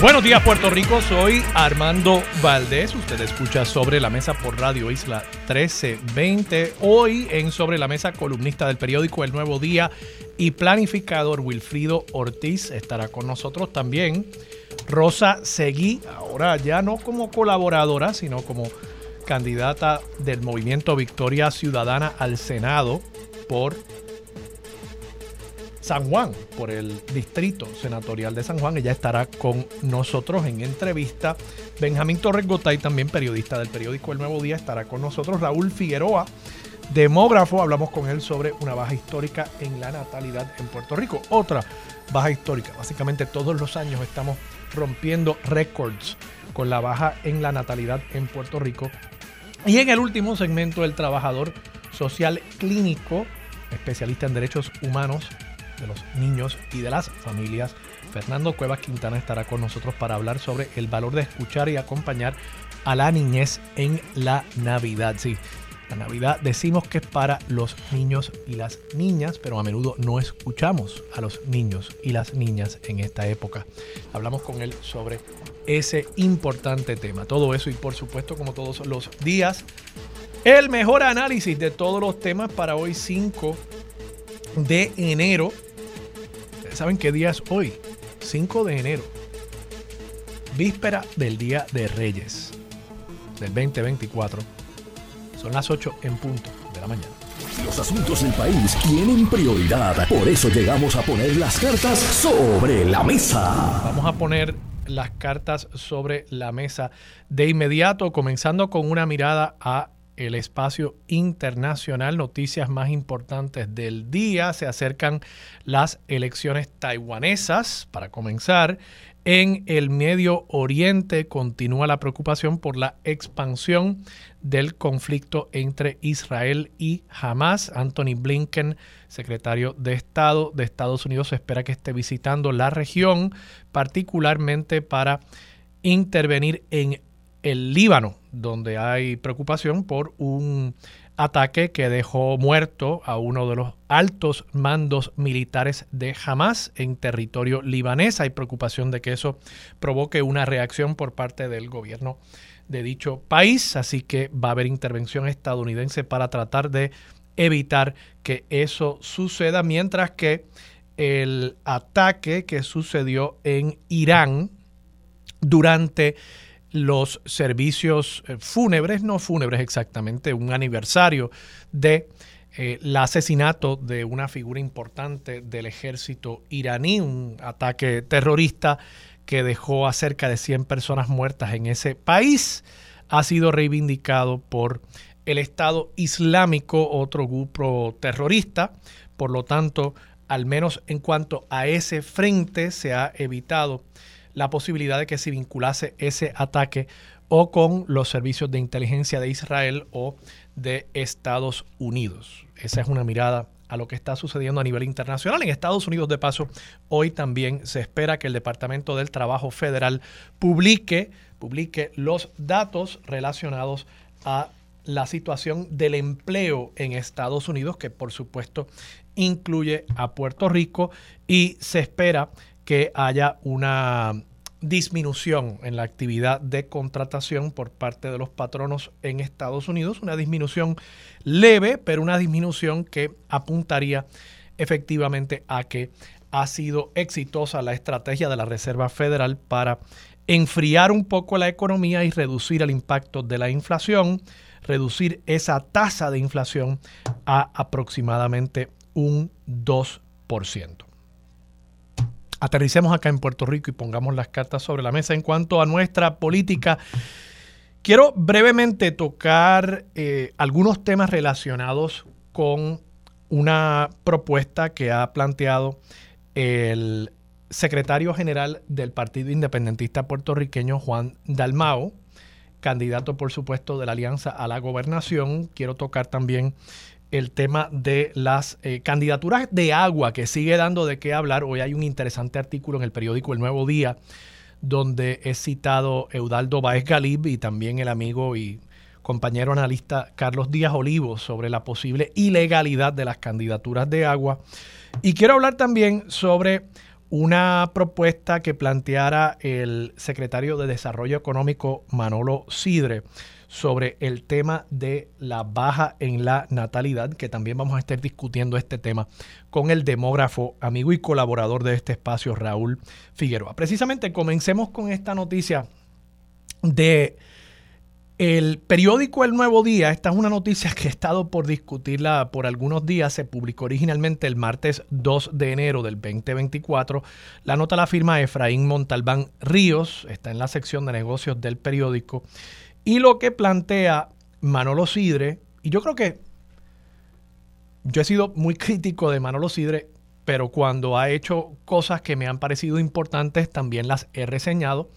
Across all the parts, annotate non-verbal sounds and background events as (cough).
Buenos días Puerto Rico, soy Armando Valdés, usted escucha Sobre la Mesa por Radio Isla 1320. Hoy en Sobre la Mesa, columnista del periódico El Nuevo Día y planificador Wilfrido Ortiz estará con nosotros también. Rosa Seguí, ahora ya no como colaboradora, sino como candidata del movimiento Victoria Ciudadana al Senado por San Juan, por el distrito senatorial de San Juan. Ella estará con nosotros en entrevista. Benjamín Torres Gotay, también periodista del periódico El Nuevo Día, estará con nosotros. Raúl Figueroa, demógrafo, hablamos con él sobre una baja histórica en la natalidad en Puerto Rico. Otra baja histórica. Básicamente todos los años estamos rompiendo récords con la baja en la natalidad en Puerto Rico. Y en el último segmento, el trabajador social clínico, especialista en derechos humanos, de los niños y de las familias. Fernando Cuevas Quintana estará con nosotros para hablar sobre el valor de escuchar y acompañar a la niñez en la Navidad. Sí, la Navidad decimos que es para los niños y las niñas, pero a menudo no escuchamos a los niños y las niñas en esta época. Hablamos con él sobre ese importante tema. Todo eso y por supuesto como todos los días, el mejor análisis de todos los temas para hoy 5 de enero ¿Saben qué día es hoy? 5 de enero. Víspera del Día de Reyes del 2024. Son las 8 en punto de la mañana. Los asuntos del país tienen prioridad. Por eso llegamos a poner las cartas sobre la mesa. Vamos a poner las cartas sobre la mesa de inmediato, comenzando con una mirada a el espacio internacional. Noticias más importantes del día. Se acercan las elecciones taiwanesas. Para comenzar, en el Medio Oriente continúa la preocupación por la expansión del conflicto entre Israel y Hamas. Anthony Blinken, secretario de Estado de Estados Unidos, espera que esté visitando la región, particularmente para intervenir en el Líbano, donde hay preocupación por un ataque que dejó muerto a uno de los altos mandos militares de Hamas en territorio libanés. Hay preocupación de que eso provoque una reacción por parte del gobierno de dicho país, así que va a haber intervención estadounidense para tratar de evitar que eso suceda, mientras que el ataque que sucedió en Irán durante los servicios eh, fúnebres, no fúnebres exactamente, un aniversario de eh, asesinato de una figura importante del ejército iraní, un ataque terrorista que dejó a cerca de 100 personas muertas en ese país, ha sido reivindicado por el Estado Islámico, otro grupo terrorista. Por lo tanto, al menos en cuanto a ese frente, se ha evitado la posibilidad de que se vinculase ese ataque o con los servicios de inteligencia de Israel o de Estados Unidos. Esa es una mirada a lo que está sucediendo a nivel internacional. En Estados Unidos, de paso, hoy también se espera que el Departamento del Trabajo Federal publique, publique los datos relacionados a la situación del empleo en Estados Unidos, que por supuesto incluye a Puerto Rico, y se espera que haya una disminución en la actividad de contratación por parte de los patronos en Estados Unidos, una disminución leve, pero una disminución que apuntaría efectivamente a que ha sido exitosa la estrategia de la Reserva Federal para enfriar un poco la economía y reducir el impacto de la inflación, reducir esa tasa de inflación a aproximadamente un 2% aterricemos acá en Puerto Rico y pongamos las cartas sobre la mesa en cuanto a nuestra política. Quiero brevemente tocar eh, algunos temas relacionados con una propuesta que ha planteado el secretario general del Partido Independentista Puertorriqueño, Juan Dalmao, candidato, por supuesto, de la Alianza a la Gobernación. Quiero tocar también el tema de las eh, candidaturas de agua que sigue dando de qué hablar. Hoy hay un interesante artículo en el periódico El Nuevo Día donde es citado Eudaldo Baez Galib y también el amigo y compañero analista Carlos Díaz Olivo sobre la posible ilegalidad de las candidaturas de agua. Y quiero hablar también sobre una propuesta que planteara el secretario de Desarrollo Económico Manolo Sidre sobre el tema de la baja en la natalidad, que también vamos a estar discutiendo este tema con el demógrafo, amigo y colaborador de este espacio, Raúl Figueroa. Precisamente comencemos con esta noticia de el periódico El Nuevo Día, esta es una noticia que he estado por discutirla por algunos días, se publicó originalmente el martes 2 de enero del 2024. La nota la firma Efraín Montalbán Ríos, está en la sección de negocios del periódico. Y lo que plantea Manolo Sidre, y yo creo que yo he sido muy crítico de Manolo Sidre, pero cuando ha hecho cosas que me han parecido importantes, también las he reseñado.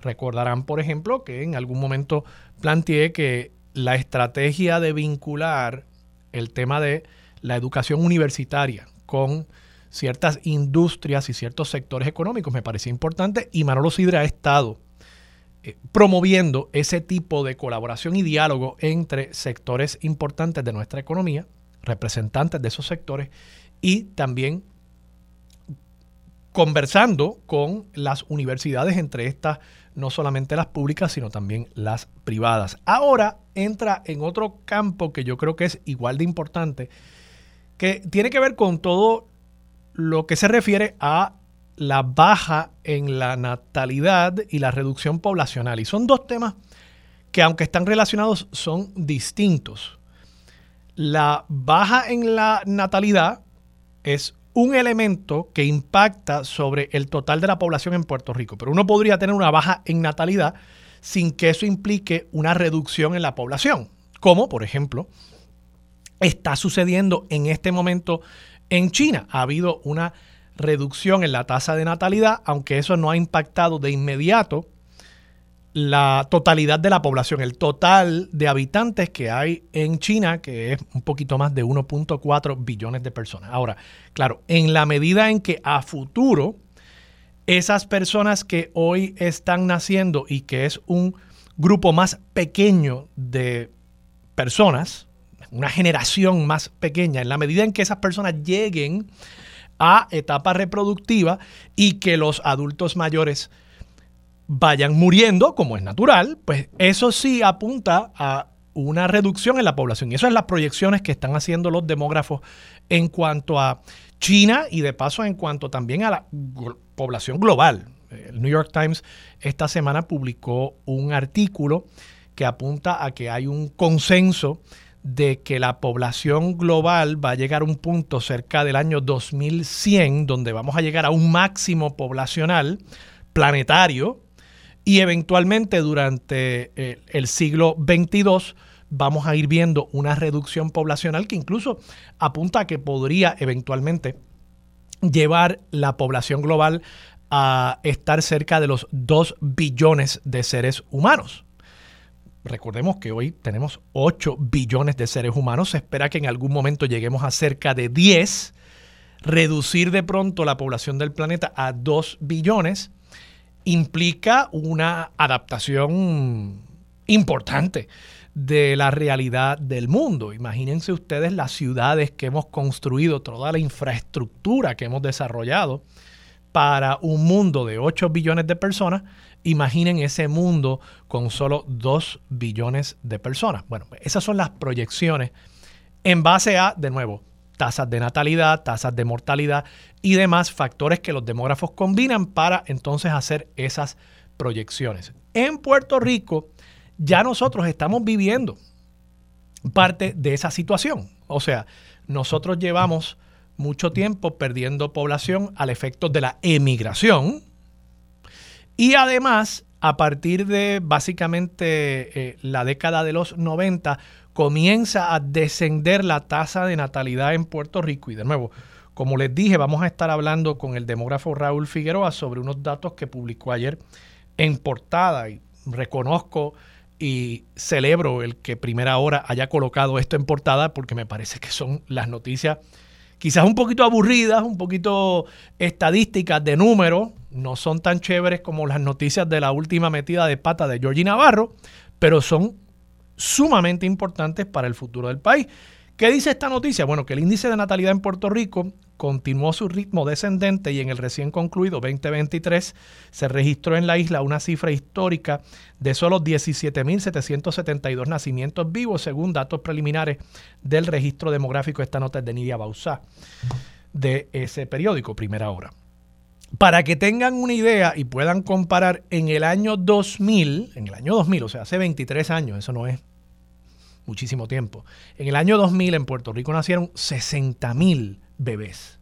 Recordarán, por ejemplo, que en algún momento planteé que la estrategia de vincular el tema de la educación universitaria con ciertas industrias y ciertos sectores económicos me parecía importante y Manolo Sidra ha estado promoviendo ese tipo de colaboración y diálogo entre sectores importantes de nuestra economía, representantes de esos sectores y también conversando con las universidades, entre estas no solamente las públicas, sino también las privadas. Ahora entra en otro campo que yo creo que es igual de importante, que tiene que ver con todo lo que se refiere a la baja en la natalidad y la reducción poblacional. Y son dos temas que aunque están relacionados son distintos. La baja en la natalidad es un elemento que impacta sobre el total de la población en Puerto Rico. Pero uno podría tener una baja en natalidad sin que eso implique una reducción en la población, como por ejemplo está sucediendo en este momento en China. Ha habido una reducción en la tasa de natalidad, aunque eso no ha impactado de inmediato la totalidad de la población, el total de habitantes que hay en China, que es un poquito más de 1.4 billones de personas. Ahora, claro, en la medida en que a futuro esas personas que hoy están naciendo y que es un grupo más pequeño de personas, una generación más pequeña, en la medida en que esas personas lleguen a etapa reproductiva y que los adultos mayores vayan muriendo, como es natural, pues eso sí apunta a una reducción en la población. Y eso es las proyecciones que están haciendo los demógrafos en cuanto a China y de paso en cuanto también a la población global. El New York Times esta semana publicó un artículo que apunta a que hay un consenso de que la población global va a llegar a un punto cerca del año 2100 donde vamos a llegar a un máximo poblacional planetario y eventualmente durante eh, el siglo XXII vamos a ir viendo una reducción poblacional que incluso apunta a que podría eventualmente llevar la población global a estar cerca de los 2 billones de seres humanos. Recordemos que hoy tenemos 8 billones de seres humanos. Se espera que en algún momento lleguemos a cerca de 10. Reducir de pronto la población del planeta a 2 billones implica una adaptación importante de la realidad del mundo. Imagínense ustedes las ciudades que hemos construido, toda la infraestructura que hemos desarrollado para un mundo de 8 billones de personas. Imaginen ese mundo con solo 2 billones de personas. Bueno, esas son las proyecciones en base a, de nuevo, tasas de natalidad, tasas de mortalidad y demás factores que los demógrafos combinan para entonces hacer esas proyecciones. En Puerto Rico ya nosotros estamos viviendo parte de esa situación. O sea, nosotros llevamos mucho tiempo perdiendo población al efecto de la emigración y además a partir de básicamente eh, la década de los 90 comienza a descender la tasa de natalidad en Puerto Rico. Y de nuevo, Como les dije, vamos a estar hablando con el demógrafo Raúl Figueroa sobre unos datos que publicó ayer en portada. Y reconozco y celebro el que Primera Hora haya colocado esto en portada porque me parece que son las noticias quizás un poquito aburridas, un poquito estadísticas de números, no son tan chéveres como las noticias de la última metida de pata de Georgie Navarro, pero son sumamente importantes para el futuro del país. ¿Qué dice esta noticia? Bueno, que el índice de natalidad en Puerto Rico continuó su ritmo descendente y en el recién concluido 2023 se registró en la isla una cifra histórica de solo 17.772 nacimientos vivos, según datos preliminares del registro demográfico. Esta nota es de Nidia Bausá, de ese periódico, Primera Hora. Para que tengan una idea y puedan comparar, en el año 2000, en el año 2000, o sea, hace 23 años, eso no es muchísimo tiempo. En el año 2000 en Puerto Rico nacieron 60 mil bebés.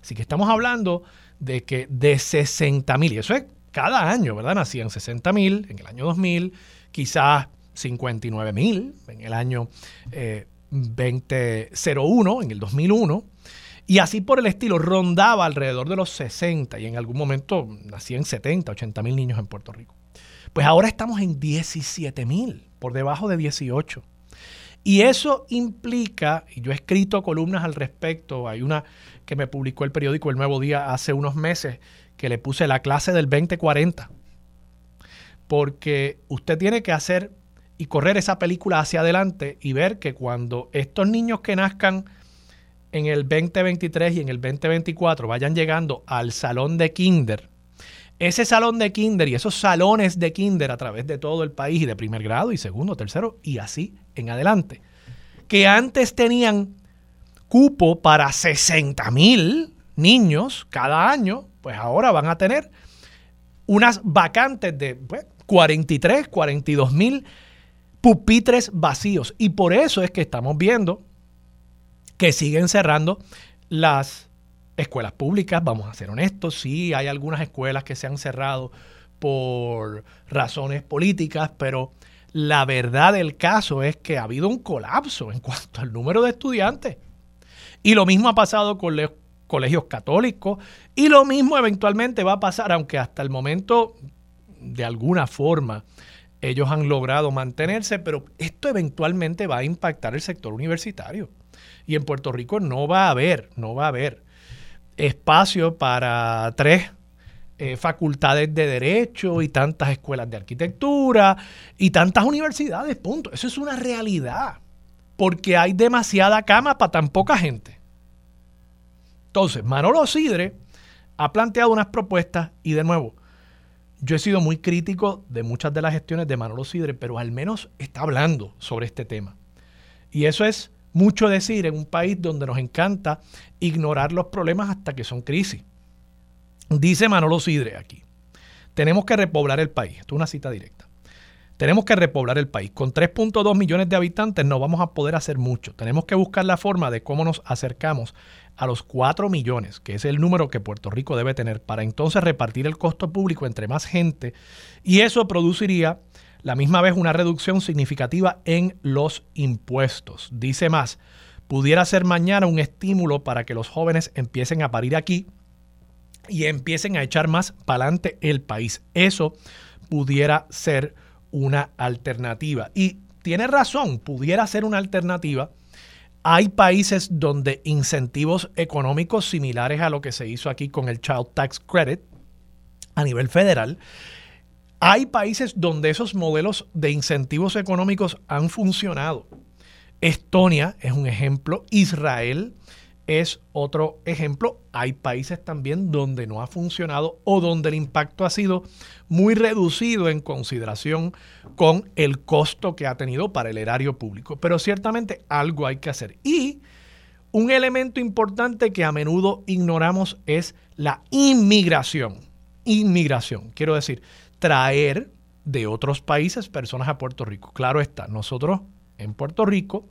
Así que estamos hablando de que de 60 mil, y eso es cada año, ¿verdad? Nacían 60 mil en el año 2000, quizás 59 mil en el año 2001, eh, en el 2001. Y así por el estilo, rondaba alrededor de los 60 y en algún momento nacían 70, 80 mil niños en Puerto Rico. Pues ahora estamos en 17 mil, por debajo de 18. Y eso implica, y yo he escrito columnas al respecto, hay una que me publicó el periódico El Nuevo Día hace unos meses, que le puse la clase del 2040, porque usted tiene que hacer y correr esa película hacia adelante y ver que cuando estos niños que nazcan en el 2023 y en el 2024 vayan llegando al salón de kinder, ese salón de kinder y esos salones de kinder a través de todo el país y de primer grado y segundo, tercero y así en adelante, que antes tenían cupo para 60 mil niños cada año, pues ahora van a tener unas vacantes de 43, 42 mil pupitres vacíos. Y por eso es que estamos viendo que siguen cerrando las escuelas públicas, vamos a ser honestos, sí hay algunas escuelas que se han cerrado por razones políticas, pero la verdad del caso es que ha habido un colapso en cuanto al número de estudiantes. Y lo mismo ha pasado con los colegios católicos y lo mismo eventualmente va a pasar, aunque hasta el momento, de alguna forma, ellos han logrado mantenerse, pero esto eventualmente va a impactar el sector universitario. Y en Puerto Rico no va a haber, no va a haber espacio para tres eh, facultades de derecho y tantas escuelas de arquitectura y tantas universidades, punto. Eso es una realidad, porque hay demasiada cama para tan poca gente. Entonces, Manolo Sidre ha planteado unas propuestas y de nuevo, yo he sido muy crítico de muchas de las gestiones de Manolo Sidre, pero al menos está hablando sobre este tema. Y eso es mucho decir en un país donde nos encanta ignorar los problemas hasta que son crisis. Dice Manolo Sidre aquí, tenemos que repoblar el país. Esto es una cita directa. Tenemos que repoblar el país. Con 3.2 millones de habitantes no vamos a poder hacer mucho. Tenemos que buscar la forma de cómo nos acercamos a los 4 millones, que es el número que Puerto Rico debe tener, para entonces repartir el costo público entre más gente. Y eso produciría la misma vez una reducción significativa en los impuestos. Dice más, pudiera ser mañana un estímulo para que los jóvenes empiecen a parir aquí y empiecen a echar más para adelante el país. Eso pudiera ser una alternativa. Y tiene razón, pudiera ser una alternativa. Hay países donde incentivos económicos similares a lo que se hizo aquí con el Child Tax Credit a nivel federal hay países donde esos modelos de incentivos económicos han funcionado. Estonia es un ejemplo, Israel es otro ejemplo. Hay países también donde no ha funcionado o donde el impacto ha sido muy reducido en consideración con el costo que ha tenido para el erario público. Pero ciertamente algo hay que hacer. Y un elemento importante que a menudo ignoramos es la inmigración. Inmigración. Quiero decir, traer de otros países personas a Puerto Rico. Claro está, nosotros en Puerto Rico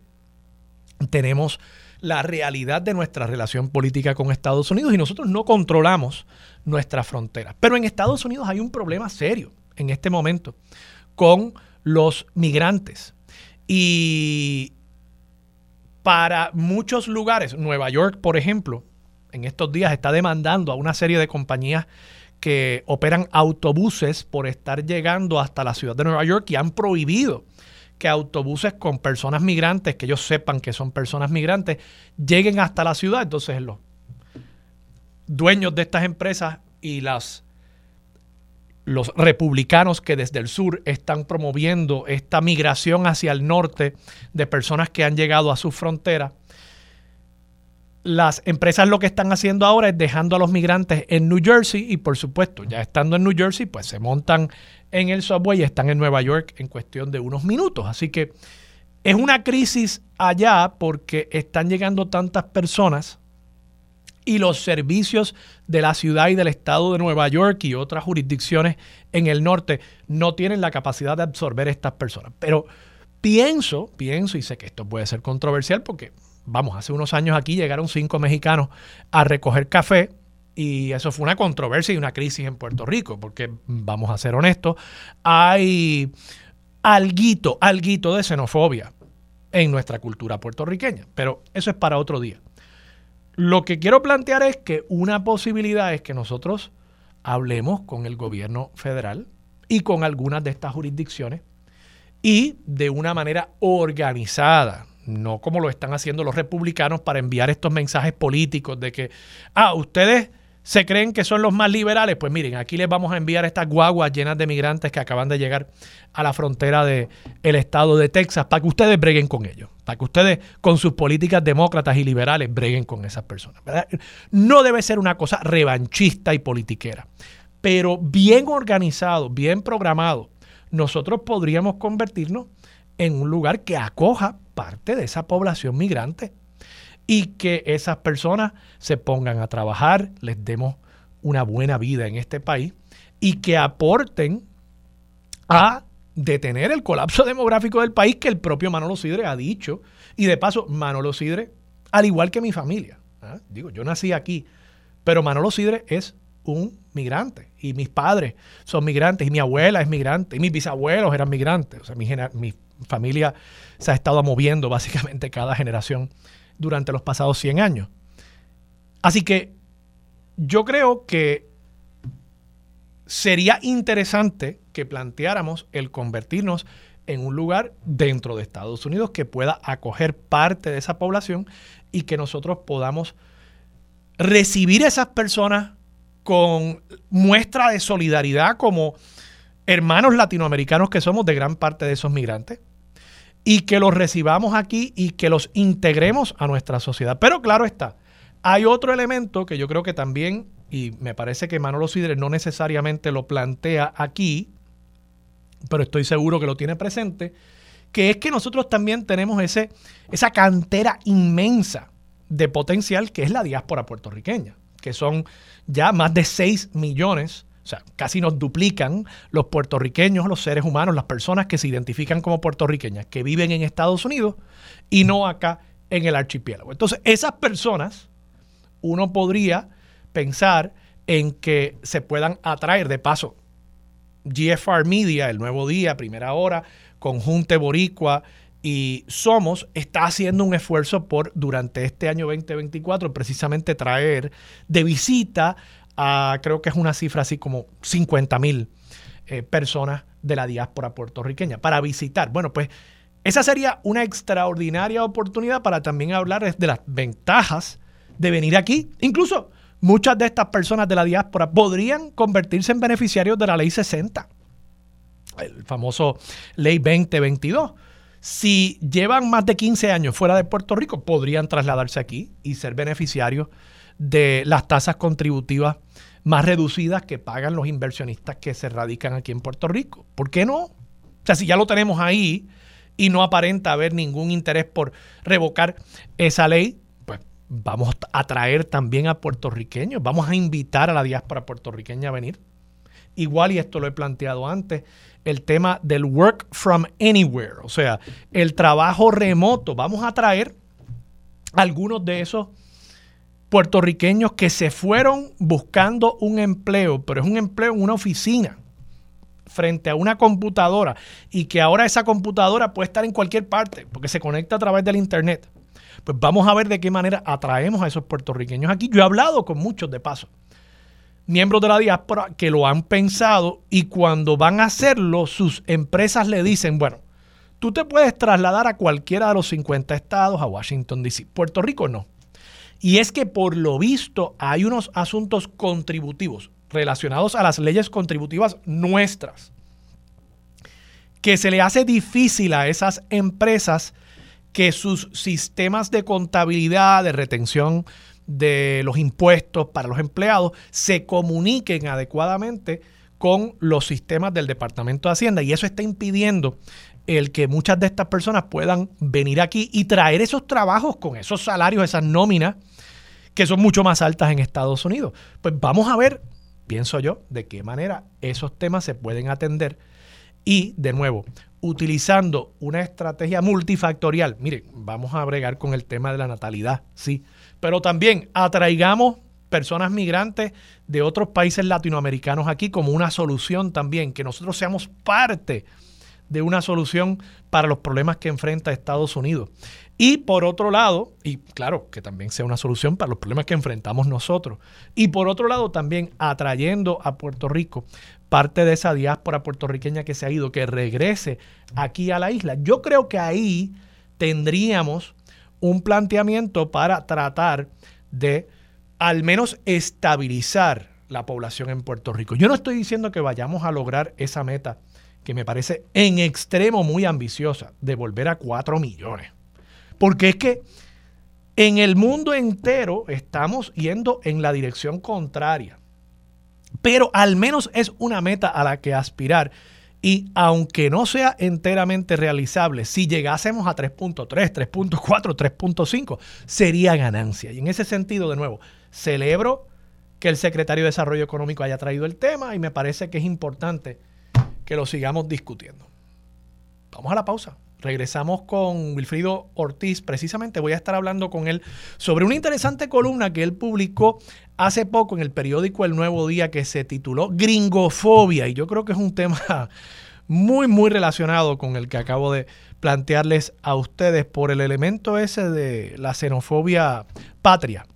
tenemos la realidad de nuestra relación política con Estados Unidos y nosotros no controlamos nuestras fronteras. Pero en Estados Unidos hay un problema serio en este momento con los migrantes. Y para muchos lugares, Nueva York, por ejemplo, en estos días está demandando a una serie de compañías que operan autobuses por estar llegando hasta la ciudad de Nueva York y han prohibido que autobuses con personas migrantes, que ellos sepan que son personas migrantes, lleguen hasta la ciudad. Entonces los dueños de estas empresas y los republicanos que desde el sur están promoviendo esta migración hacia el norte de personas que han llegado a su frontera. Las empresas lo que están haciendo ahora es dejando a los migrantes en New Jersey y por supuesto, ya estando en New Jersey, pues se montan en el subway y están en Nueva York en cuestión de unos minutos. Así que es una crisis allá porque están llegando tantas personas y los servicios de la ciudad y del estado de Nueva York y otras jurisdicciones en el norte no tienen la capacidad de absorber estas personas. Pero pienso, pienso, y sé que esto puede ser controversial porque, vamos, hace unos años aquí llegaron cinco mexicanos a recoger café y eso fue una controversia y una crisis en Puerto Rico, porque, vamos a ser honestos, hay alguito, alguito de xenofobia en nuestra cultura puertorriqueña, pero eso es para otro día. Lo que quiero plantear es que una posibilidad es que nosotros hablemos con el gobierno federal y con algunas de estas jurisdicciones y de una manera organizada, no como lo están haciendo los republicanos para enviar estos mensajes políticos de que, ah, ustedes se creen que son los más liberales, pues miren, aquí les vamos a enviar estas guaguas llenas de migrantes que acaban de llegar a la frontera del estado de Texas para que ustedes breguen con ellos, para que ustedes con sus políticas demócratas y liberales breguen con esas personas. No debe ser una cosa revanchista y politiquera, pero bien organizado, bien programado, nosotros podríamos convertirnos en un lugar que acoja parte de esa población migrante y que esas personas se pongan a trabajar, les demos una buena vida en este país y que aporten a detener el colapso (laughs) demográfico del país que el propio Manolo Sidre ha dicho. Y de paso, Manolo Sidre, al igual que mi familia, ¿ah? digo, yo nací aquí, pero Manolo Sidre es un migrante y mis padres son migrantes y mi abuela es migrante y mis bisabuelos eran migrantes. O sea, mi, mi familia se ha estado moviendo básicamente cada generación durante los pasados 100 años. Así que yo creo que sería interesante que planteáramos el convertirnos en un lugar dentro de Estados Unidos que pueda acoger parte de esa población y que nosotros podamos recibir a esas personas con muestra de solidaridad como hermanos latinoamericanos que somos de gran parte de esos migrantes y que los recibamos aquí y que los integremos a nuestra sociedad. Pero claro está, hay otro elemento que yo creo que también, y me parece que Manolo Sidre no necesariamente lo plantea aquí, pero estoy seguro que lo tiene presente, que es que nosotros también tenemos ese, esa cantera inmensa de potencial que es la diáspora puertorriqueña, que son ya más de 6 millones o sea, casi nos duplican los puertorriqueños, los seres humanos, las personas que se identifican como puertorriqueñas, que viven en Estados Unidos y no acá en el archipiélago. Entonces, esas personas, uno podría pensar en que se puedan atraer de paso. GFR Media, el nuevo día, primera hora, Conjunte Boricua y Somos está haciendo un esfuerzo por durante este año 2024 precisamente traer de visita creo que es una cifra así como 50 mil eh, personas de la diáspora puertorriqueña para visitar. Bueno, pues esa sería una extraordinaria oportunidad para también hablar de las ventajas de venir aquí. Incluso muchas de estas personas de la diáspora podrían convertirse en beneficiarios de la ley 60, el famoso ley 2022. Si llevan más de 15 años fuera de Puerto Rico, podrían trasladarse aquí y ser beneficiarios de las tasas contributivas más reducidas que pagan los inversionistas que se radican aquí en Puerto Rico. ¿Por qué no? O sea, si ya lo tenemos ahí y no aparenta haber ningún interés por revocar esa ley, pues vamos a traer también a puertorriqueños, vamos a invitar a la diáspora puertorriqueña a venir. Igual, y esto lo he planteado antes, el tema del work from anywhere, o sea, el trabajo remoto. Vamos a traer algunos de esos puertorriqueños que se fueron buscando un empleo, pero es un empleo en una oficina frente a una computadora y que ahora esa computadora puede estar en cualquier parte porque se conecta a través del internet. Pues vamos a ver de qué manera atraemos a esos puertorriqueños aquí. Yo he hablado con muchos de paso, miembros de la diáspora que lo han pensado y cuando van a hacerlo, sus empresas le dicen, bueno, tú te puedes trasladar a cualquiera de los 50 estados, a Washington, D.C. Puerto Rico no. Y es que por lo visto hay unos asuntos contributivos relacionados a las leyes contributivas nuestras que se le hace difícil a esas empresas que sus sistemas de contabilidad, de retención de los impuestos para los empleados se comuniquen adecuadamente con los sistemas del Departamento de Hacienda y eso está impidiendo el que muchas de estas personas puedan venir aquí y traer esos trabajos con esos salarios, esas nóminas que son mucho más altas en Estados Unidos. Pues vamos a ver, pienso yo, de qué manera esos temas se pueden atender y, de nuevo, utilizando una estrategia multifactorial. Miren, vamos a bregar con el tema de la natalidad, sí, pero también atraigamos personas migrantes de otros países latinoamericanos aquí como una solución también, que nosotros seamos parte de una solución para los problemas que enfrenta Estados Unidos. Y por otro lado, y claro, que también sea una solución para los problemas que enfrentamos nosotros. Y por otro lado, también atrayendo a Puerto Rico parte de esa diáspora puertorriqueña que se ha ido, que regrese aquí a la isla. Yo creo que ahí tendríamos un planteamiento para tratar de al menos estabilizar la población en Puerto Rico. Yo no estoy diciendo que vayamos a lograr esa meta que me parece en extremo muy ambiciosa, de volver a 4 millones. Porque es que en el mundo entero estamos yendo en la dirección contraria pero al menos es una meta a la que aspirar. Y aunque no sea enteramente realizable, si llegásemos a 3.3, 3.4, 3.5, sería ganancia. Y en ese sentido, de nuevo, celebro que el secretario de Desarrollo Económico haya traído el tema y me parece que es importante que lo sigamos discutiendo. Vamos a la pausa. Regresamos con Wilfrido Ortiz. Precisamente voy a estar hablando con él sobre una interesante columna que él publicó hace poco en el periódico El Nuevo Día que se tituló Gringofobia. Y yo creo que es un tema (laughs) muy, muy relacionado con el que acabo de plantearles a ustedes por el elemento ese de la xenofobia patria.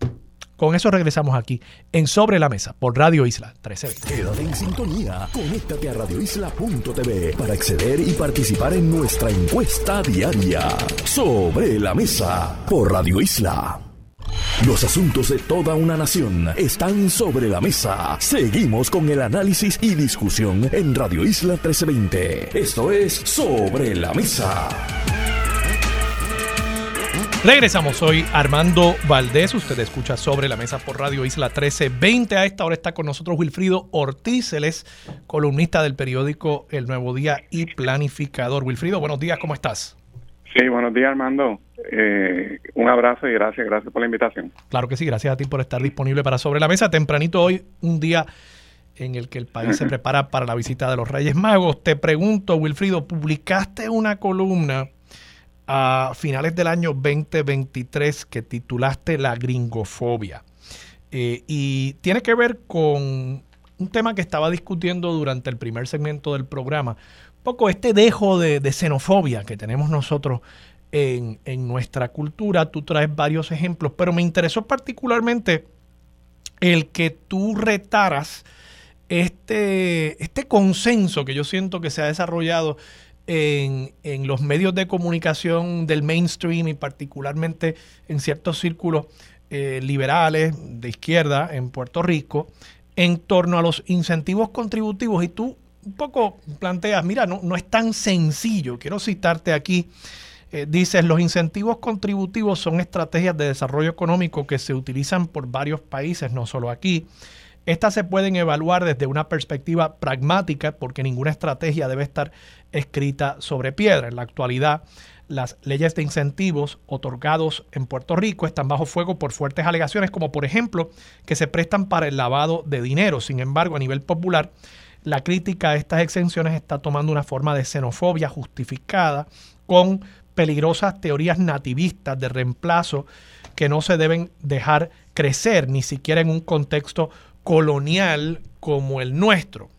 Con eso regresamos aquí en Sobre la Mesa por Radio Isla 1320. Quédate en sintonía. Conéctate a radioisla.tv para acceder y participar en nuestra encuesta diaria. Sobre la Mesa por Radio Isla. Los asuntos de toda una nación están sobre la mesa. Seguimos con el análisis y discusión en Radio Isla 1320. Esto es Sobre la Mesa. Regresamos, soy Armando Valdés, usted escucha sobre la mesa por Radio Isla 1320. A esta hora está con nosotros Wilfrido Ortiz, él es columnista del periódico El Nuevo Día y planificador. Wilfrido, buenos días, ¿cómo estás? Sí, buenos días Armando. Eh, un abrazo y gracias, gracias por la invitación. Claro que sí, gracias a ti por estar disponible para Sobre la Mesa. Tempranito hoy, un día en el que el país se (laughs) prepara para la visita de los Reyes Magos. Te pregunto, Wilfrido, publicaste una columna a finales del año 2023 que titulaste La gringofobia. Eh, y tiene que ver con un tema que estaba discutiendo durante el primer segmento del programa, un poco este dejo de, xenofobia que tenemos nosotros en, en, nuestra cultura. Tú traes varios ejemplos, pero me interesó particularmente el que tú retaras este, este consenso que yo siento que se ha desarrollado en, los medios de comunicación del mainstream y particularmente en ciertos círculos eh, liberales de izquierda en Puerto Rico en torno a los incentivos contributivos. Y tú un poco planteas, mira, no, no es tan sencillo, quiero citarte aquí, eh, dices, los incentivos contributivos son estrategias de desarrollo económico que se utilizan por varios países, no solo aquí, estas se pueden evaluar desde una perspectiva pragmática porque ninguna estrategia debe estar escrita sobre piedra. En la actualidad, las leyes de incentivos otorgados en Puerto Rico están bajo fuego por fuertes alegaciones como por ejemplo que se prestan para el lavado de dinero. Sin embargo, a nivel popular, la crítica a estas exenciones está tomando una forma de xenofobia justificada con peligrosas teorías nativistas de reemplazo que no se deben dejar crecer ni siquiera en un contexto colonial como el nuestro.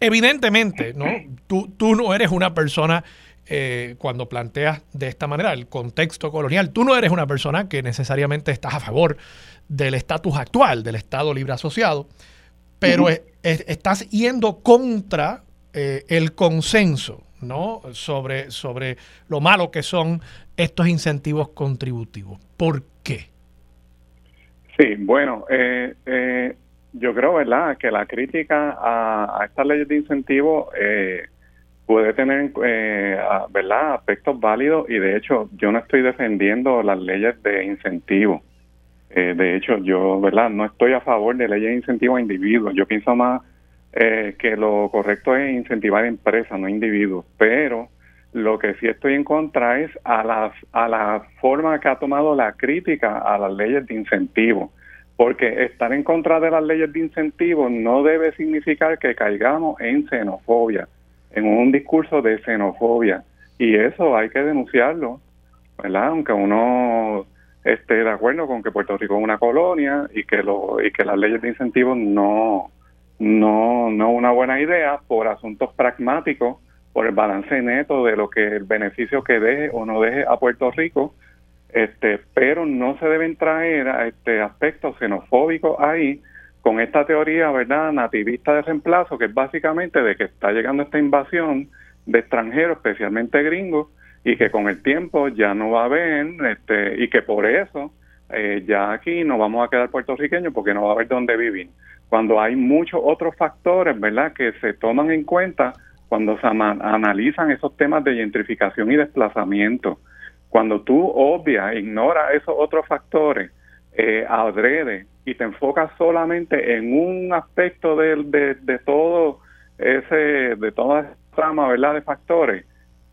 Evidentemente, ¿no? (clears throat) Tú, tú no eres una persona eh, cuando planteas de esta manera el contexto colonial. Tú no eres una persona que necesariamente estás a favor del estatus actual, del Estado libre asociado, pero estás yendo contra eh, el consenso ¿no? sobre, sobre lo malo que son estos incentivos contributivos. ¿Por qué? Sí, bueno, eh, eh, yo creo, ¿verdad?, que la crítica a, estas leyes de incentivo puede tener, ¿verdad?, aspectos válidos y de hecho yo no estoy defendiendo las leyes de incentivo. de hecho, yo, ¿verdad?, no estoy a favor de leyes de incentivo a individuos. Yo pienso más eh, que lo correcto es incentivar empresas, no individuos. Pero lo que sí estoy en contra es a, las, a la forma que ha tomado la crítica a las leyes de incentivo. Porque estar en contra de las leyes de incentivo no debe significar que caigamos en xenofobia, en un discurso de xenofobia. Y eso hay que denunciarlo, ¿verdad? Aunque uno esté de acuerdo con que Puerto Rico es una colonia y que, lo, y que las leyes de incentivo no, no, no una buena idea por asuntos pragmáticos, por el balance neto de lo que el beneficio que deje o no deje a Puerto Rico, este, pero no se deben traer a este aspectos xenofóbicos ahí con esta teoría, ¿verdad?, nativista de reemplazo, que es básicamente de que está llegando esta invasión de extranjeros, especialmente gringos, y que con el tiempo ya no va a haber, este, y que por eso eh, ya aquí no vamos a quedar puertorriqueños porque no va a haber dónde vivir cuando hay muchos otros factores, ¿verdad?, que se toman en cuenta cuando se analizan esos temas de gentrificación y desplazamiento. Cuando tú obvias, ignoras esos otros factores, eh, adrede y te enfocas solamente en un aspecto de, de, todo ese, de toda esa trama, ¿verdad?, de factores,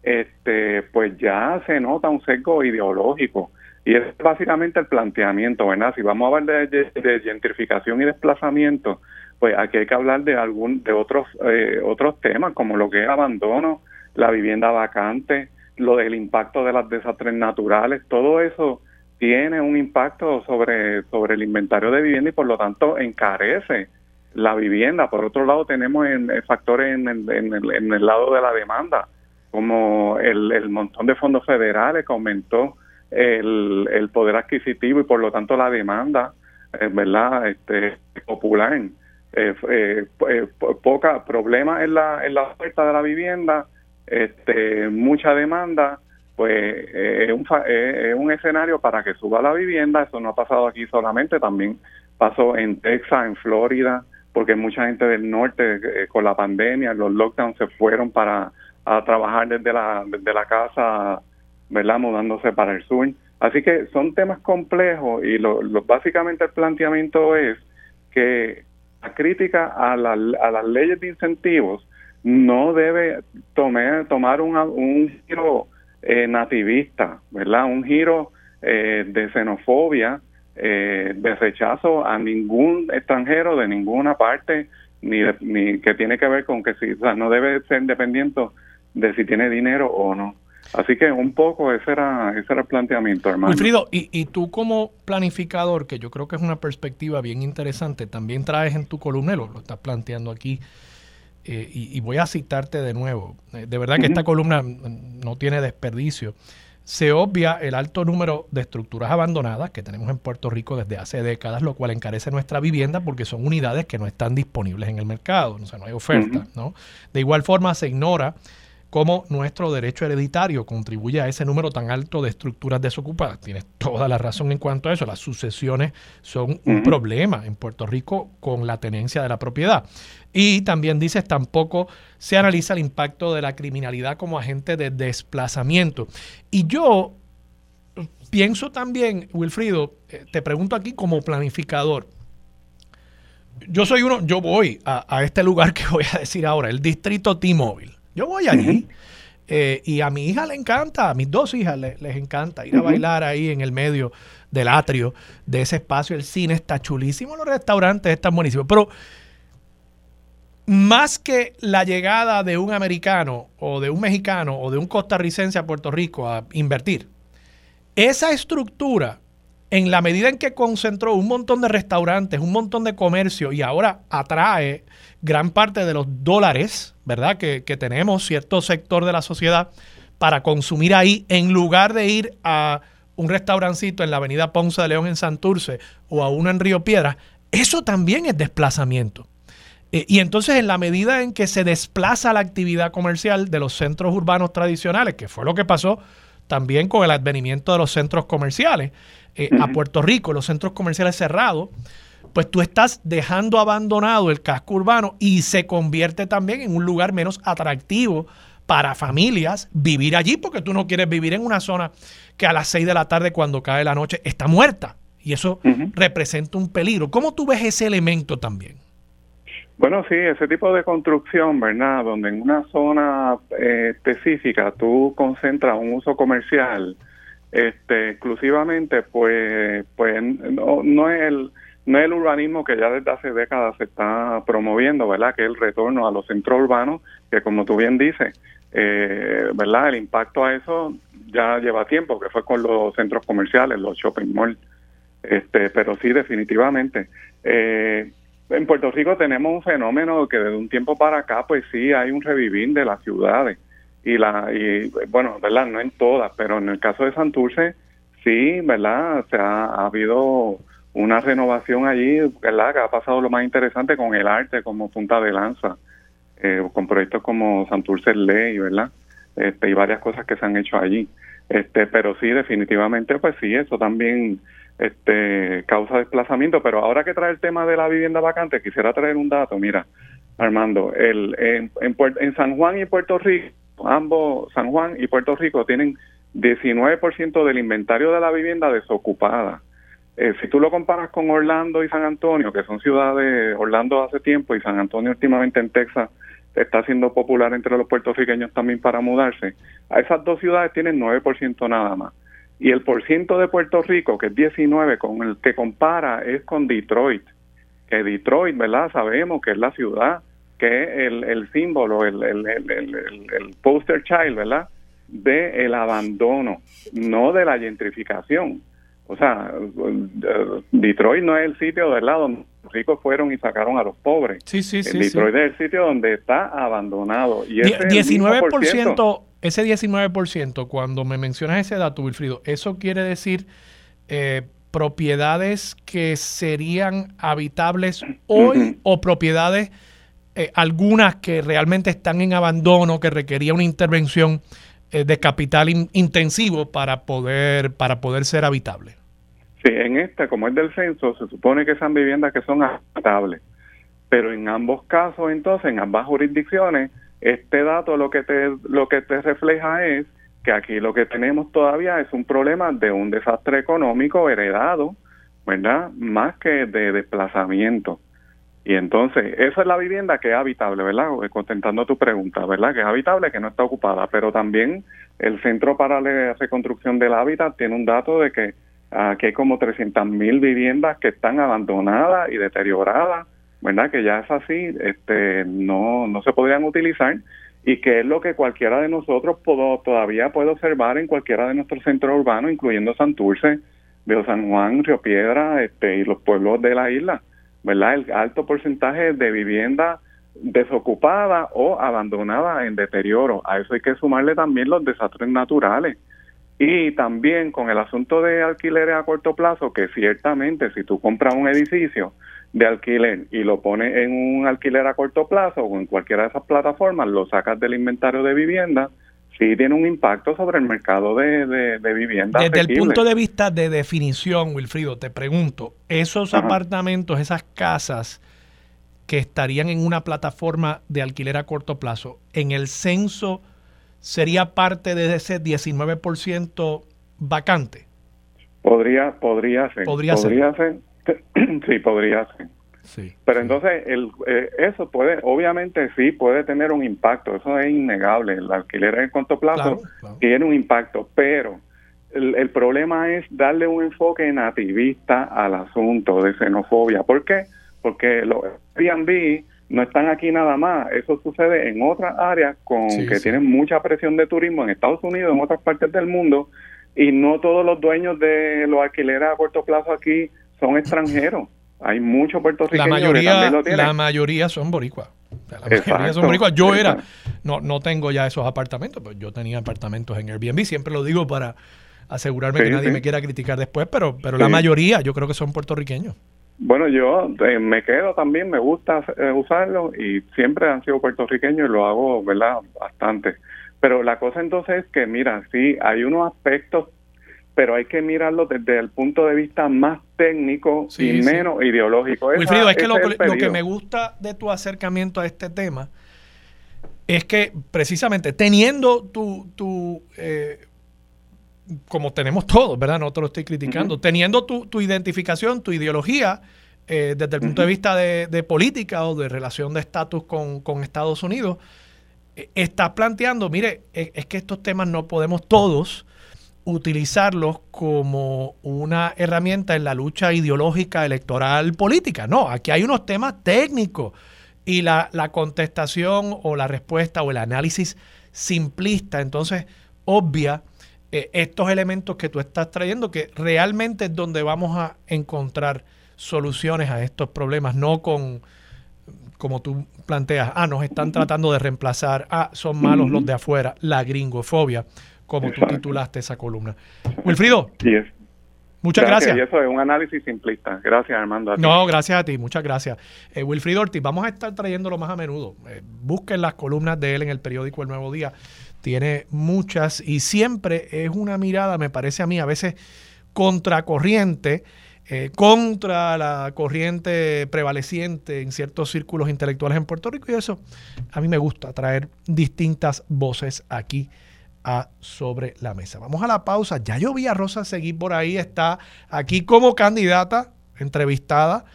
este, pues ya se nota un sesgo ideológico y es básicamente el planteamiento, ¿verdad? Si vamos a hablar de, gentrificación y desplazamiento, pues aquí hay que hablar de algún de otros eh, otros temas como lo que es abandono, la vivienda vacante, lo del impacto de las desastres naturales, todo eso tiene un impacto sobre sobre el inventario de vivienda y por lo tanto encarece la vivienda. Por otro lado tenemos en, factores en, en, el, lado de la demanda, como el, el montón de fondos federales que aumentó el, el poder adquisitivo y por lo tanto la demanda, eh, ¿verdad? Este, popular. Eh, eh, eh poca problema en la, en la oferta de la vivienda, este, mucha demanda, pues es, un, es un escenario para que suba la vivienda. Eso no ha pasado aquí solamente, también pasó en Texas, en Florida, porque mucha gente del norte con la pandemia, los lockdowns se fueron para a trabajar desde la, desde la casa ¿verdad? Mudándose para el sur. Así que son temas complejos y lo, básicamente el planteamiento es que la crítica a, la, a las leyes de incentivos no debe tomar, un giro eh, nativista, ¿verdad? Un giro eh, de xenofobia, eh, de rechazo a ningún extranjero de ninguna parte, ni, ni que tiene que ver con que si, no debe ser dependiente de si tiene dinero o no. Así que un poco ese era, ese era el planteamiento, hermano. Wilfrido, y, y tú como planificador, que yo creo que es una perspectiva bien interesante, también traes en tu columna, lo, estás planteando aquí, eh, y, voy a citarte de nuevo. Eh, de verdad que esta columna no tiene desperdicio. Se obvia el alto número de estructuras abandonadas que tenemos en Puerto Rico desde hace décadas, lo cual encarece nuestra vivienda porque son unidades que no están disponibles en el mercado, o sea, no hay oferta. ¿no? De igual forma, se ignora cómo nuestro derecho hereditario contribuye a ese número tan alto de estructuras desocupadas. Tienes toda la razón en cuanto a eso. Las sucesiones son un problema en Puerto Rico con la tenencia de la propiedad. Y también dices, tampoco se analiza el impacto de la criminalidad como agente de desplazamiento. Y yo pienso también, Wilfrido, eh, te pregunto aquí como planificador. Yo soy uno, yo voy a, a este lugar (laughs) que voy a decir ahora, el distrito T-Mobile. Yo voy allí. Eh, y a mi hija le encanta, a mis dos hijas les, encanta ir a bailar ahí en el medio del atrio de ese espacio. El cine está chulísimo, los restaurantes están buenísimos. Pero más que la llegada de un americano o de un mexicano o de un costarricense a Puerto Rico a invertir, esa estructura, en la medida en que concentró un montón de restaurantes, un montón de comercio y ahora atrae gran parte de los dólares, ¿verdad? Que, tenemos cierto sector de la sociedad para consumir ahí en lugar de ir a un restaurancito en la avenida Ponce de León en Santurce o a uno en Río Piedra, eso también es desplazamiento. Eh, y entonces en la medida en que se desplaza la actividad comercial de los centros urbanos tradicionales, que fue lo que pasó también con el advenimiento de los centros comerciales eh, a Puerto Rico, los centros comerciales cerrados, pues tú estás dejando abandonado el casco urbano y se convierte también en un lugar menos atractivo para familias vivir allí, porque tú no quieres vivir en una zona que a las 6 de la tarde cuando cae la noche está muerta. Y eso representa un peligro. ¿Cómo tú ves ese elemento también? Bueno, sí, ese tipo de construcción, ¿verdad? Donde en una zona eh, específica tú concentras un uso comercial este, exclusivamente, pues, pues no, es el no es el urbanismo que ya desde hace décadas se está promoviendo, ¿verdad? Que es el retorno a los centros urbanos, que como tú bien dices, eh, ¿verdad? El impacto a eso ya lleva tiempo, que fue con los centros comerciales, los shopping malls. Este, pero sí, definitivamente. Eh, en Puerto Rico tenemos un fenómeno que desde un tiempo para acá, pues sí, hay un revivir de las ciudades. Y, la, y bueno, ¿verdad? No en todas, pero en el caso de Santurce, sí, ¿verdad? Se ha, habido una renovación allí, ¿verdad? Que ha pasado lo más interesante con el arte como punta de lanza, eh, con proyectos como Santurce Ley, ¿verdad? Este, y varias cosas que se han hecho allí. Este, pero sí, definitivamente, pues sí, eso también este, causa desplazamiento. Pero ahora que trae el tema de la vivienda vacante, quisiera traer un dato. Mira, Armando, el, en, en, San Juan y Puerto Rico, ambos, San Juan y Puerto Rico, tienen 19% del inventario de la vivienda desocupada. Eh, si tú lo comparas con Orlando y San Antonio, que son ciudades, Orlando hace tiempo y San Antonio últimamente en Texas está siendo popular entre los puertorriqueños también para mudarse, a esas dos ciudades tienen 9% nada más. Y el porciento de Puerto Rico, que es 19, con el que compara es con Detroit. Que Detroit, ¿verdad? Sabemos que es la ciudad, que es el, símbolo, el, el, el, poster child, ¿verdad? De el abandono, no de la gentrificación. O sea, Detroit no es el sitio, ¿verdad? Donde los ricos fueron y sacaron a los pobres. Sí, sí, sí. Detroit es el sitio donde está abandonado. Y 19%, ese 19%, cuando me mencionas ese dato, Wilfrido, ¿eso quiere decir eh, propiedades que serían habitables hoy o propiedades, eh, algunas que realmente están en abandono, que requería una intervención eh, de capital intensivo para poder, para poder ser habitables? Sí, en esta, como es del censo, se supone que son viviendas que son habitables, pero en ambos casos, entonces, en ambas jurisdicciones, este dato lo que te lo que te refleja es que aquí lo que tenemos todavía es un problema de un desastre económico heredado, ¿verdad? Más que de desplazamiento. Y entonces, esa es la vivienda que es habitable, ¿verdad? Eh, contentando tu pregunta, ¿verdad? Que es habitable, que no está ocupada. Pero también el Centro para la Reconstrucción del Hábitat tiene un dato de que aquí hay como 300 mil viviendas que están abandonadas y deterioradas ¿verdad? Que ya es así, este, no, no se podrían utilizar y que es lo que cualquiera de nosotros puedo, todavía puede observar en cualquiera de nuestros centros urbanos, incluyendo Santurce, de San Juan, Río Piedra este, y los pueblos de la isla, ¿verdad? El alto porcentaje de vivienda desocupada o abandonada en deterioro. A eso hay que sumarle también los desastres naturales. Y también con el asunto de alquileres a corto plazo, que ciertamente si tú compras un edificio, de alquiler y lo pone en un alquiler a corto plazo o en cualquiera de esas plataformas, lo sacas del inventario de vivienda, sí tiene un impacto sobre el mercado de, de, vivienda. Desde el punto de vista de definición, Wilfrido, te pregunto, esos apartamentos, esas casas que estarían en una plataforma de alquiler a corto plazo, en el censo sería parte de ese 19% vacante. Podría, podría ser. Podría, ser (clears throat) sí, podría ser. Sí, Pero entonces, el, eh, eso puede, obviamente sí, puede tener un impacto, eso es innegable. El alquiler en corto plazo tiene un impacto, pero el, el, problema es darle un enfoque nativista al asunto de xenofobia. ¿Por qué? Porque los Airbnb no están aquí nada más, eso sucede en otras áreas con que tienen mucha presión de turismo en Estados Unidos, en otras partes del mundo, y no todos los dueños de los alquileres a corto plazo aquí son extranjeros. Hay muchos puertorriqueños la mayoría, La mayoría son boricuas. la mayoría son boricuas. Yo era, no, no tengo ya esos apartamentos, pero yo tenía apartamentos en Airbnb. Siempre lo digo para asegurarme que nadie me quiera criticar después, pero, pero la mayoría yo creo que son puertorriqueños. Bueno, yo eh, me quedo también, me gusta eh, usarlo y siempre han sido puertorriqueños y lo hago, ¿verdad? Bastante. Pero la cosa entonces es que, mira, sí, hay unos aspectos, pero hay que mirarlo desde el punto de vista más técnico y menos ideológico. Wilfrido, es que lo, que me gusta de tu acercamiento a este tema es que precisamente teniendo tu, tu eh, como tenemos todos, ¿verdad? No te lo estoy criticando. Teniendo tu, tu, identificación, tu ideología, eh, desde el punto de vista de, política o de relación de estatus con, Estados Unidos, eh, estás planteando, mire, es, es, que estos temas no podemos todos utilizarlos como una herramienta en la lucha ideológica, electoral, política. No, aquí hay unos temas técnicos y la, la contestación o la respuesta o el análisis simplista, entonces, obvia, eh, estos elementos que tú estás trayendo, que realmente es donde vamos a encontrar soluciones a estos problemas, no con, como tú planteas, ah, nos están tratando de reemplazar, ah, son malos los de afuera, la gringofobia, como tú titulaste esa columna. Wilfrido. Muchas gracias. Y eso es un análisis simplista. Gracias, Armando. No, gracias a ti. Muchas gracias. Eh, Wilfrido Ortiz, vamos a estar trayéndolo más a menudo. Eh, busquen las columnas de él en el periódico El Nuevo Día tiene muchas y siempre es una mirada, me parece a mí, a veces contracorriente, eh, contra la corriente prevaleciente en ciertos círculos intelectuales en Puerto Rico y eso a mí me gusta traer distintas voces aquí a sobre la mesa. Vamos a la pausa. Ya yo vi a Rosa seguir por ahí, está aquí como candidata entrevistada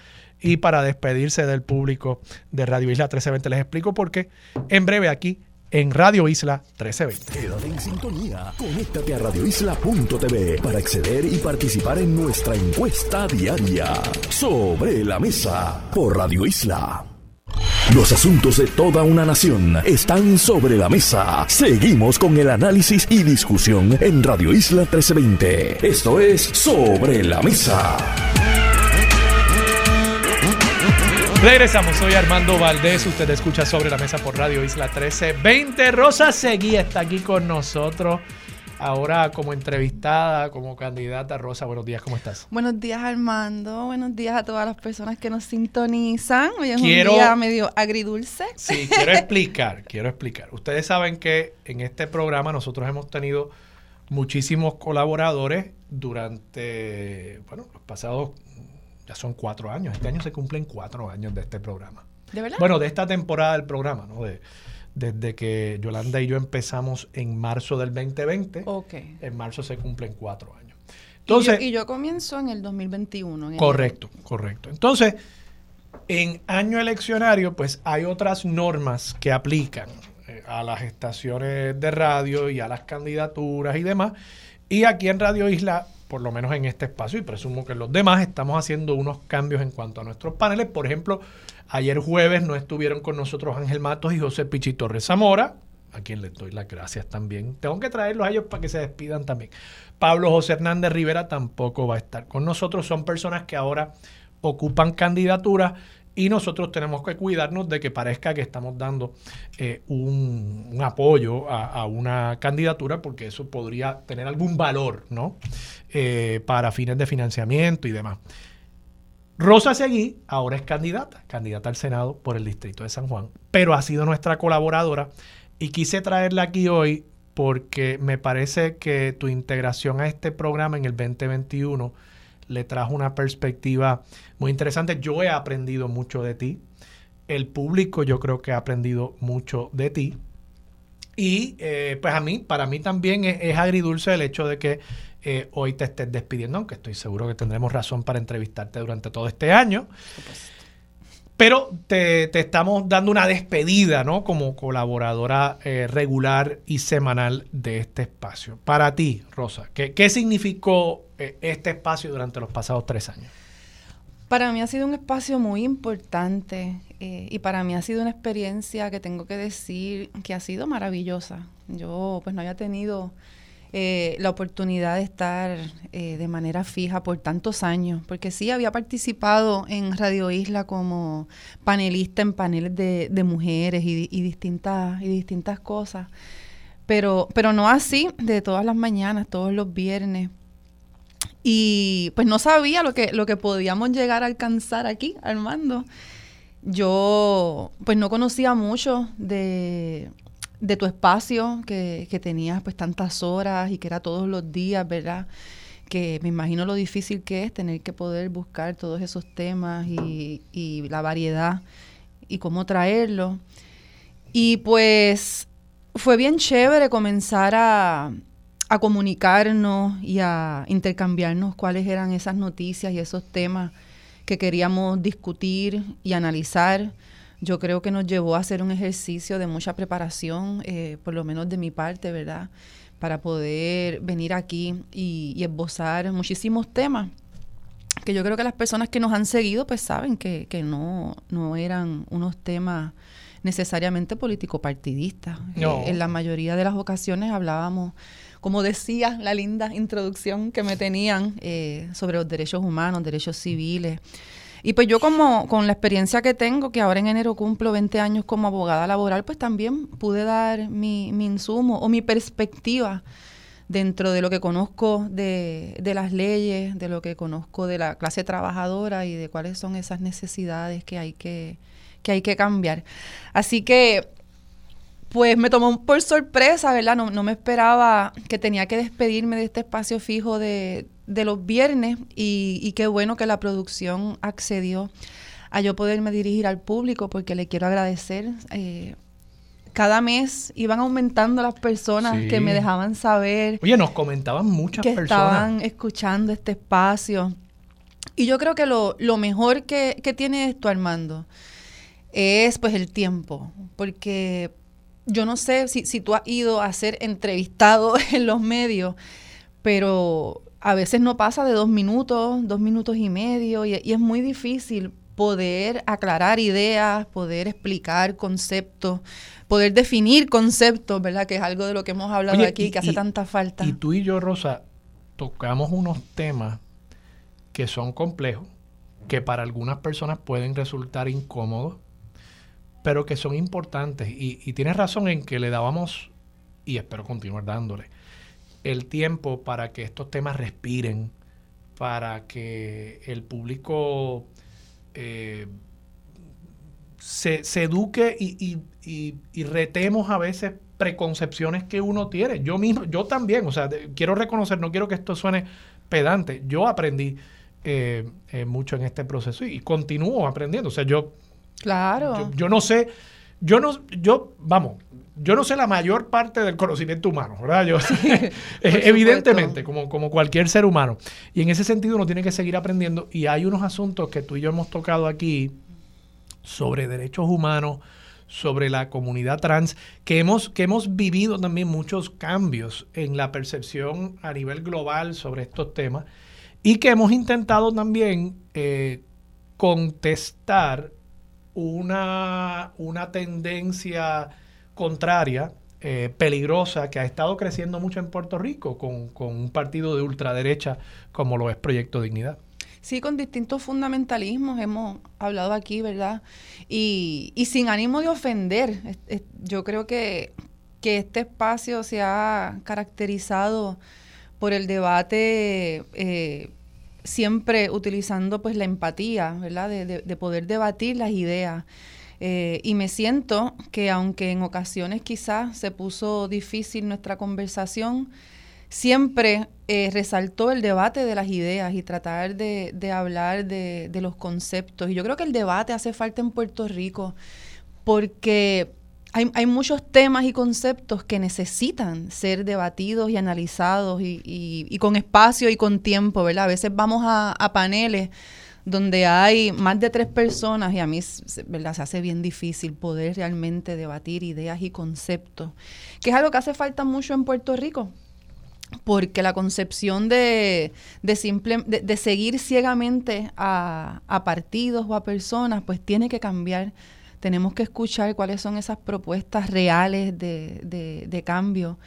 y para despedirse del público de Radio Isla 1320 les explico por qué en breve aquí en Radio Isla 1320. Quédate en sintonía. Conéctate a radioisla.tv para acceder y participar en nuestra encuesta diaria. Sobre la mesa por Radio Isla. Los asuntos de toda una nación están sobre la mesa. Seguimos con el análisis y discusión en Radio Isla 1320. Esto es Sobre la Mesa. Regresamos, soy Armando Valdés, usted escucha sobre la mesa por Radio Isla 1320. Rosa Seguí está aquí con nosotros. Ahora como entrevistada, como candidata, Rosa, buenos días, ¿cómo estás? Buenos días Armando, buenos días a todas las personas que nos sintonizan. Hoy es un día medio agridulce. Sí, quiero explicar, (laughs) quiero explicar. Ustedes saben que en este programa nosotros hemos tenido muchísimos colaboradores durante, bueno, los pasados ya son cuatro años. Este año se cumplen cuatro años de este programa. ¿De verdad? Bueno, de esta temporada del programa, ¿no? De, desde que Yolanda y yo empezamos en marzo del 2020. Ok. En marzo se cumplen cuatro años. Entonces, y, yo, comienzo en el 2021. correcto, correcto. Entonces, en año eleccionario, pues hay otras normas que aplican eh, a las estaciones de radio y a las candidaturas y demás. Y aquí en Radio Isla por lo menos en este espacio, y presumo que los demás, estamos haciendo unos cambios en cuanto a nuestros paneles. Por ejemplo, ayer jueves no estuvieron con nosotros Ángel Matos y José Pichito Zamora, a quien les doy las gracias también. Tengo que traerlos a ellos para que se despidan también. Pablo José Hernández Rivera tampoco va a estar con nosotros. Son personas que ahora ocupan candidaturas y nosotros tenemos que cuidarnos de que parezca que estamos dando eh, un, apoyo a, una candidatura porque eso podría tener algún valor, ¿no? Eh, para fines de financiamiento y demás. Rosa Seguí ahora es candidata, candidata al Senado por el Distrito de San Juan, pero ha sido nuestra colaboradora y quise traerla aquí hoy porque me parece que tu integración a este programa en el 2021 le trajo una perspectiva muy interesante. Yo he aprendido mucho de ti. El público yo creo que ha aprendido mucho de ti. Y eh, pues a mí, para mí también es, agridulce el hecho de que eh, hoy te estés despidiendo, aunque estoy seguro que tendremos razón para entrevistarte durante todo este año. Pero te, estamos dando una despedida, ¿no? Como colaboradora eh, regular y semanal de este espacio. Para ti, Rosa, ¿qué, qué significó este espacio durante los pasados tres años? Para mí ha sido un espacio muy importante eh, y para mí ha sido una experiencia que tengo que decir que ha sido maravillosa. Yo pues no había tenido eh, la oportunidad de estar eh, de manera fija por tantos años, porque sí había participado en Radio Isla como panelista en paneles de, mujeres y, distintas, y distintas cosas, pero, pero no así de todas las mañanas, todos los viernes. Y pues no sabía lo que, lo que podíamos llegar a alcanzar aquí, Armando. Yo pues no conocía mucho de, de tu espacio, que, que tenías pues tantas horas y que era todos los días, ¿verdad? que me imagino lo difícil que es tener que poder buscar todos esos temas y, y la variedad y cómo traerlo. Y pues fue bien chévere comenzar a, a, comunicarnos y a intercambiarnos cuáles eran esas noticias y esos temas que queríamos discutir y analizar yo creo que nos llevó a hacer un ejercicio de mucha preparación, eh, por lo menos de mi parte, ¿verdad? Para poder venir aquí y, esbozar muchísimos temas que yo creo que las personas que nos han seguido pues saben que, que no, no eran unos temas necesariamente político-partidistas. Eh, en la mayoría de las ocasiones hablábamos, como decía la linda introducción que me tenían eh, sobre los derechos humanos, derechos civiles, y pues yo como con la experiencia que tengo, que ahora en enero cumplo 20 años como abogada laboral, pues también pude dar mi, mi insumo o mi perspectiva dentro de lo que conozco de, de, las leyes, de lo que conozco de la clase trabajadora y de cuáles son esas necesidades que hay que, que, hay que cambiar. Así que, pues me tomó por sorpresa, ¿verdad? No, no me esperaba que tenía que despedirme de este espacio fijo de, de los viernes y, qué bueno que la producción accedió a yo poderme dirigir al público porque le quiero agradecer. Eh, cada mes iban aumentando las personas que me dejaban saber. Oye, nos comentaban muchas que personas. estaban escuchando este espacio. Y yo creo que lo, mejor que, que, tiene esto, Armando, es pues el tiempo. Porque yo no sé si, si tú has ido a ser entrevistado (laughs) en los medios, pero a veces no pasa de dos minutos, dos minutos y medio, y, es muy difícil poder aclarar ideas, poder explicar conceptos, poder definir conceptos, ¿verdad? Que es algo de lo que hemos hablado aquí, que hace tanta falta. Y tú y yo, Rosa, tocamos unos temas que son complejos, que para algunas personas pueden resultar incómodos, pero que son importantes. Y, tienes razón en que le dábamos, y espero continuar dándole, el tiempo para que estos temas respiren, para que el público eh, se, eduque y, retemos a veces preconcepciones que uno tiene. Yo mismo, yo también, o sea, quiero reconocer, no quiero que esto suene pedante, yo aprendí eh, eh, mucho en este proceso y, continúo aprendiendo. O sea, yo... Claro. yo no sé, yo no, yo, vamos, yo no sé la mayor parte del conocimiento humano, ¿verdad? Yo, (laughs) evidentemente, como, como cualquier ser humano. Y en ese sentido uno tiene que seguir aprendiendo. Y hay unos asuntos que tú y yo hemos tocado aquí sobre derechos humanos, sobre la comunidad trans, que hemos, que hemos vivido también muchos cambios en la percepción a nivel global sobre estos temas y que hemos intentado también eh, contestar una, una tendencia contraria, eh, peligrosa, que ha estado creciendo mucho en Puerto Rico con, un partido de ultraderecha como lo es Proyecto Dignidad. Sí, con distintos fundamentalismos hemos hablado aquí, ¿verdad? Y, sin ánimo de ofender, yo creo que, este espacio se ha caracterizado por el debate eh, siempre utilizando pues la empatía, ¿verdad? De, poder debatir las ideas. Eh, y me siento que aunque en ocasiones quizás se puso difícil nuestra conversación, siempre eh, resaltó el debate de las ideas y tratar de, de hablar de, de, los conceptos. Y yo creo que el debate hace falta en Puerto Rico porque hay, hay, muchos temas y conceptos que necesitan ser debatidos y analizados y, y, con espacio y con tiempo, ¿verdad? A veces vamos a, a, paneles donde hay más de tres personas y a mí ¿verdad? se hace bien difícil poder realmente debatir ideas y conceptos, que es algo que hace falta mucho en Puerto Rico. Porque la concepción de, de seguir ciegamente a, a partidos o a personas, pues tiene que cambiar tenemos que escuchar cuáles son esas propuestas reales de, de, cambio.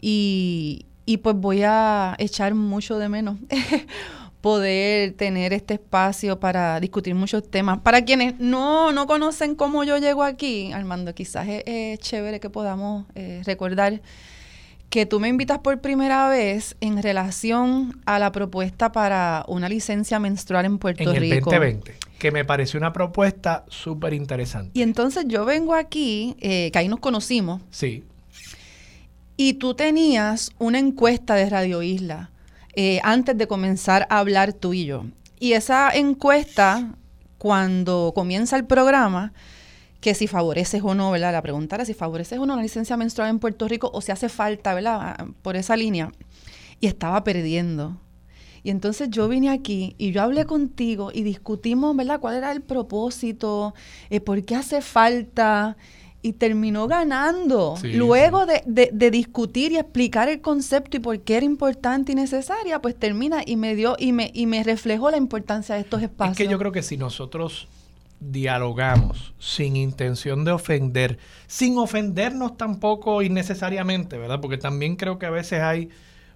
Y, y pues voy a echar mucho de menos (laughs) poder tener este espacio para discutir muchos temas. Para quienes no, no conocen cómo yo llego aquí, Armando, quizás es, chévere que podamos eh, recordar que tú me invitas por primera vez en relación a la propuesta para una licencia menstrual en Puerto en el Rico. 2020, que me pareció una propuesta súper interesante. Y entonces yo vengo aquí, eh, que ahí nos conocimos. Sí. Y tú tenías una encuesta de Radio Isla eh, antes de comenzar a hablar tú y yo. Y esa encuesta, cuando comienza el programa, que si favoreces o no, ¿verdad? La pregunta era si favoreces o no la licencia menstrual en Puerto Rico o si hace falta, ¿verdad? Por esa línea. Y estaba perdiendo. Y entonces yo vine aquí y yo hablé contigo y discutimos, ¿verdad? ¿Cuál era el propósito? Eh, ¿Por qué hace falta? Y terminó ganando. Luego De, de, discutir y explicar el concepto y por qué era importante y necesaria, pues termina y me dio y me, y me reflejó la importancia de estos espacios. Es que yo creo que si nosotros dialogamos sin intención de ofender, sin ofendernos tampoco innecesariamente, ¿verdad? Porque también creo que a veces hay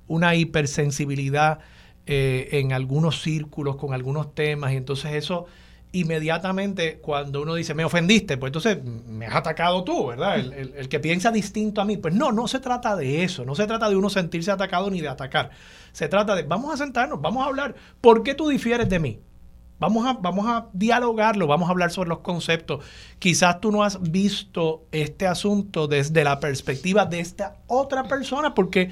una hipersensibilidad eh, en algunos círculos con algunos temas y entonces eso inmediatamente cuando uno dice me ofendiste, pues entonces me has atacado tú, ¿verdad? El, el, que piensa distinto a mí. Pues no, no se trata de eso, no se trata de uno sentirse atacado ni de atacar. Se trata de vamos a sentarnos, vamos a hablar. ¿Por qué tú difieres de mí? Vamos a, vamos a dialogarlo, vamos a hablar sobre los conceptos. Quizás tú no has visto este asunto desde la perspectiva de esta otra persona, porque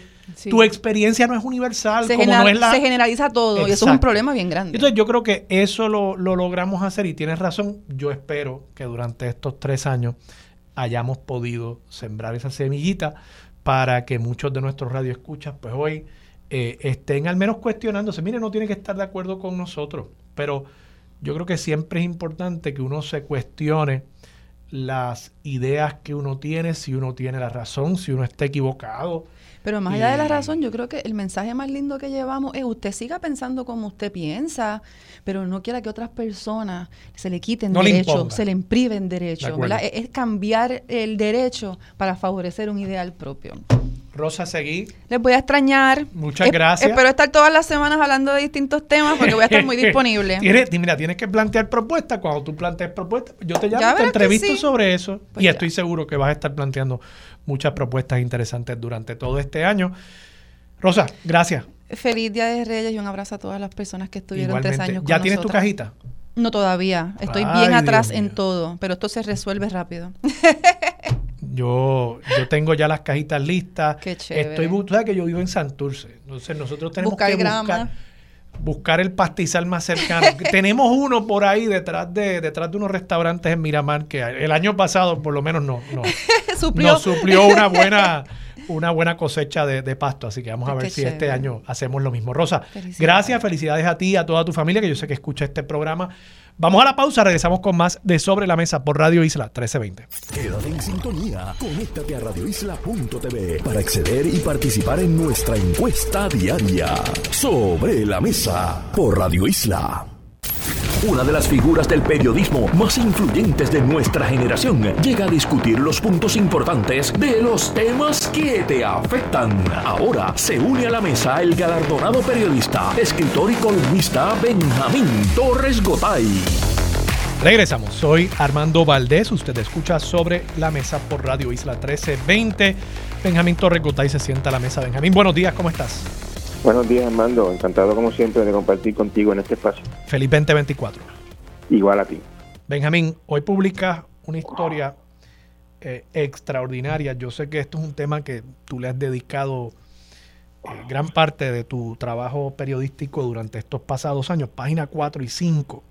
tu experiencia no es universal. Se, generaliza todo y eso es un problema bien grande. Entonces yo creo que eso lo, lo logramos hacer y tienes razón. Yo espero que durante estos tres años hayamos podido sembrar esa semillita para que muchos de nuestros radioescuchas, pues hoy eh, estén al menos cuestionándose. Mire, no tiene que estar de acuerdo con nosotros, pero yo creo que siempre es importante que uno se cuestione las ideas que uno tiene, si uno tiene la razón, si uno está equivocado. Pero más allá de la razón, yo creo que el mensaje más lindo que llevamos es usted siga pensando como usted piensa, pero no quiera que otras personas se le quiten derechos, se le priven derechos. Es, cambiar el derecho para favorecer un ideal propio. Rosa Seguí. Les voy a extrañar. Muchas gracias. Espero estar todas las semanas hablando de distintos temas porque voy a estar muy (laughs) disponible. ¿Tienes, mira, tienes que plantear propuestas. Cuando tú plantees propuestas, yo te llamo, te entrevisto sobre eso pues y estoy seguro que vas a estar planteando muchas propuestas interesantes durante todo este año. Rosa, gracias. Feliz Día de Reyes y un abrazo a todas las personas que estuvieron tres años con ¿Ya tienes tu cajita? No todavía. Estoy bien atrás en todo, pero esto se resuelve rápido. (laughs) Yo, yo tengo ya las cajitas listas. Qué chévere. Estoy, tú sabes que yo vivo en Santurce. Entonces nosotros tenemos que buscar, buscar el pastizal más cercano. (laughs) tenemos uno por ahí detrás de, detrás de unos restaurantes en Miramar que el año pasado por lo menos no, no (laughs) suplió. nos suplió una buena (laughs) una buena cosecha de, pasto. Así que vamos a ver si este año hacemos lo mismo. Rosa, gracias, felicidades a ti y a toda tu familia que yo sé que escucha este programa. Vamos a la pausa, regresamos con más de Sobre la Mesa por Radio Isla 1320. Quédate en sintonía, conéctate a radioisla.tv para acceder y participar en nuestra encuesta diaria. Sobre la Mesa por Radio Isla una de las figuras del periodismo más influyentes de nuestra generación, llega a discutir los puntos importantes de los temas que te afectan. Ahora se une a la mesa el galardonado periodista, escritor y columnista Benjamín Torres Gotay. Regresamos, soy Armando Valdés, usted escucha sobre la mesa por Radio Isla 1320. Benjamín Torres Gotay se sienta a la mesa. Benjamín, buenos días, ¿cómo estás? Buenos días, Armando. Encantado, como siempre, de compartir contigo en este espacio. Feliz 2024. Igual a ti. Benjamín, hoy publicas una historia eh, extraordinaria. Yo sé que esto es un tema que tú le has dedicado eh, gran parte de tu trabajo periodístico durante estos pasados años, página 4 y 5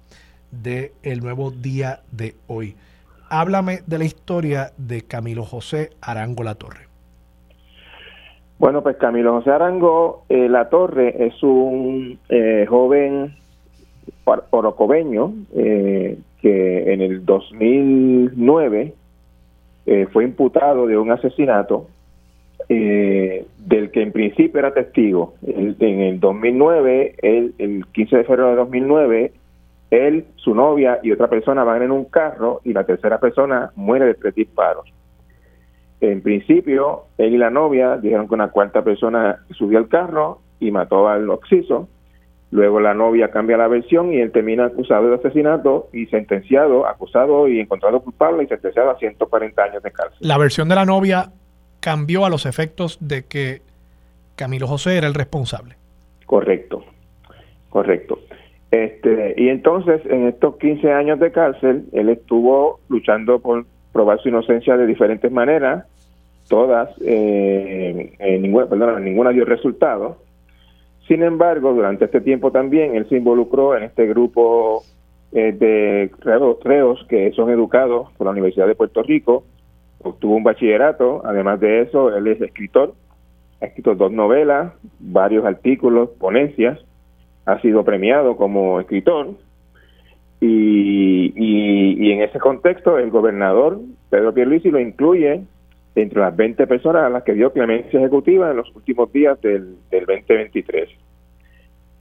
de El Nuevo Día de Hoy. Háblame de la historia de Camilo José Arango La Torre. Bueno, pues Camilo José Arango eh, La Torre es un eh, joven orocobeño eh, que en el 2009 fue imputado de un asesinato del que en principio era testigo. en el 2009, el 15 de febrero de 2009, él, su novia y otra persona van en un carro y la tercera persona muere de tres disparos. En principio, él y la novia dijeron que una cuarta persona subió al carro y mató al occiso. Luego la novia cambia la versión y él termina acusado de asesinato y sentenciado, acusado y encontrado culpable y sentenciado a 140 años de cárcel. La versión de la novia cambió a los efectos de que Camilo José era el responsable. Correcto, correcto. Este, y entonces, en estos 15 años de cárcel, él estuvo luchando por probar su inocencia de diferentes maneras, todas, eh, en ninguna, perdón, ninguna dio resultado. Sin embargo, durante este tiempo también él se involucró en este grupo eh, de reos que son educados por la Universidad de Puerto Rico, obtuvo un bachillerato, además de eso, él es escritor, ha escrito dos novelas, varios artículos, ponencias, ha sido premiado como escritor. Y, y, en ese contexto el gobernador Pedro Pierluisi lo incluye entre las 20 personas a las que dio clemencia ejecutiva en los últimos días del, del 2023.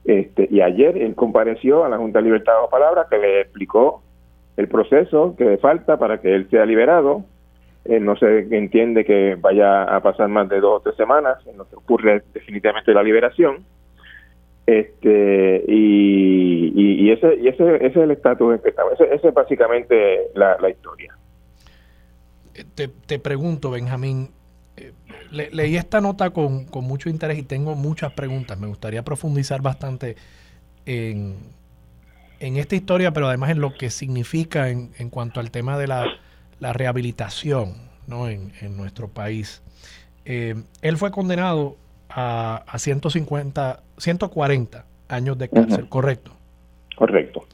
Este, y ayer él compareció a la Junta de Libertad de Palabra que le explicó el proceso que le falta para que él sea liberado. no se entiende que vaya a pasar más de dos o tres semanas en lo que ocurre definitivamente la liberación este y, y, ese y ese, ese es el estatus en que estamos ese, es básicamente la, historia te, te, pregunto Benjamín eh, leí esta nota con, con, mucho interés y tengo muchas preguntas me gustaría profundizar bastante en, en esta historia pero además en lo que significa en, en cuanto al tema de la, la rehabilitación ¿no? en, en nuestro país eh, él fue condenado a, a 150, 140 años de cárcel, ¿correcto? Correcto.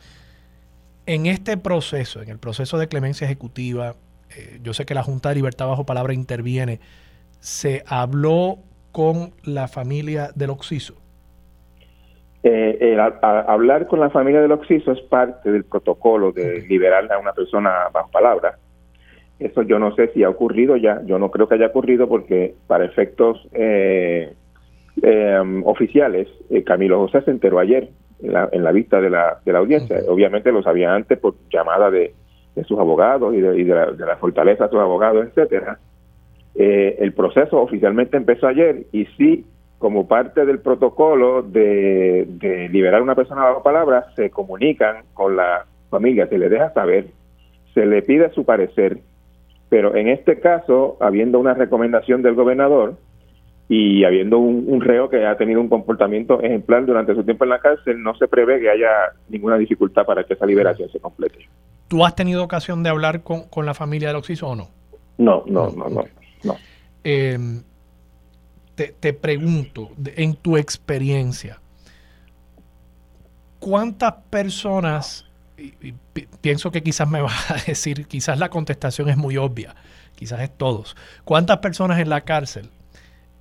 En este proceso, en el proceso de clemencia ejecutiva, eh, yo sé que la Junta de Libertad Bajo Palabra interviene, ¿se habló con la familia del Oxiso? Eh, hablar con la familia del Oxiso es parte del protocolo de liberar a una persona bajo palabra. Eso yo no sé si ha ocurrido ya, yo no creo que haya ocurrido porque para efectos eh, eh, oficiales, eh, Camilo José se enteró ayer en la, en la vista de la, de la audiencia. Obviamente lo sabía antes por llamada de, sus abogados y, de, la, fortaleza de sus abogados, etcétera. Eh, el proceso oficialmente empezó ayer y sí, como parte del protocolo de, de liberar a una persona bajo palabra, se comunican con la familia, se le deja saber, se le pide su parecer, pero en este caso, habiendo una recomendación del gobernador, y habiendo un, reo que ha tenido un comportamiento ejemplar durante su tiempo en la cárcel, no se prevé que haya ninguna dificultad para que esa liberación se complete. ¿Tú has tenido ocasión de hablar con, la familia del Oxiso o no? No, no, no, no. no, em, te, pregunto, en tu experiencia, ¿cuántas personas, y, pienso que quizás me (laughs) vas a decir, quizás la contestación es muy obvia, quizás es todos, ¿cuántas personas en la cárcel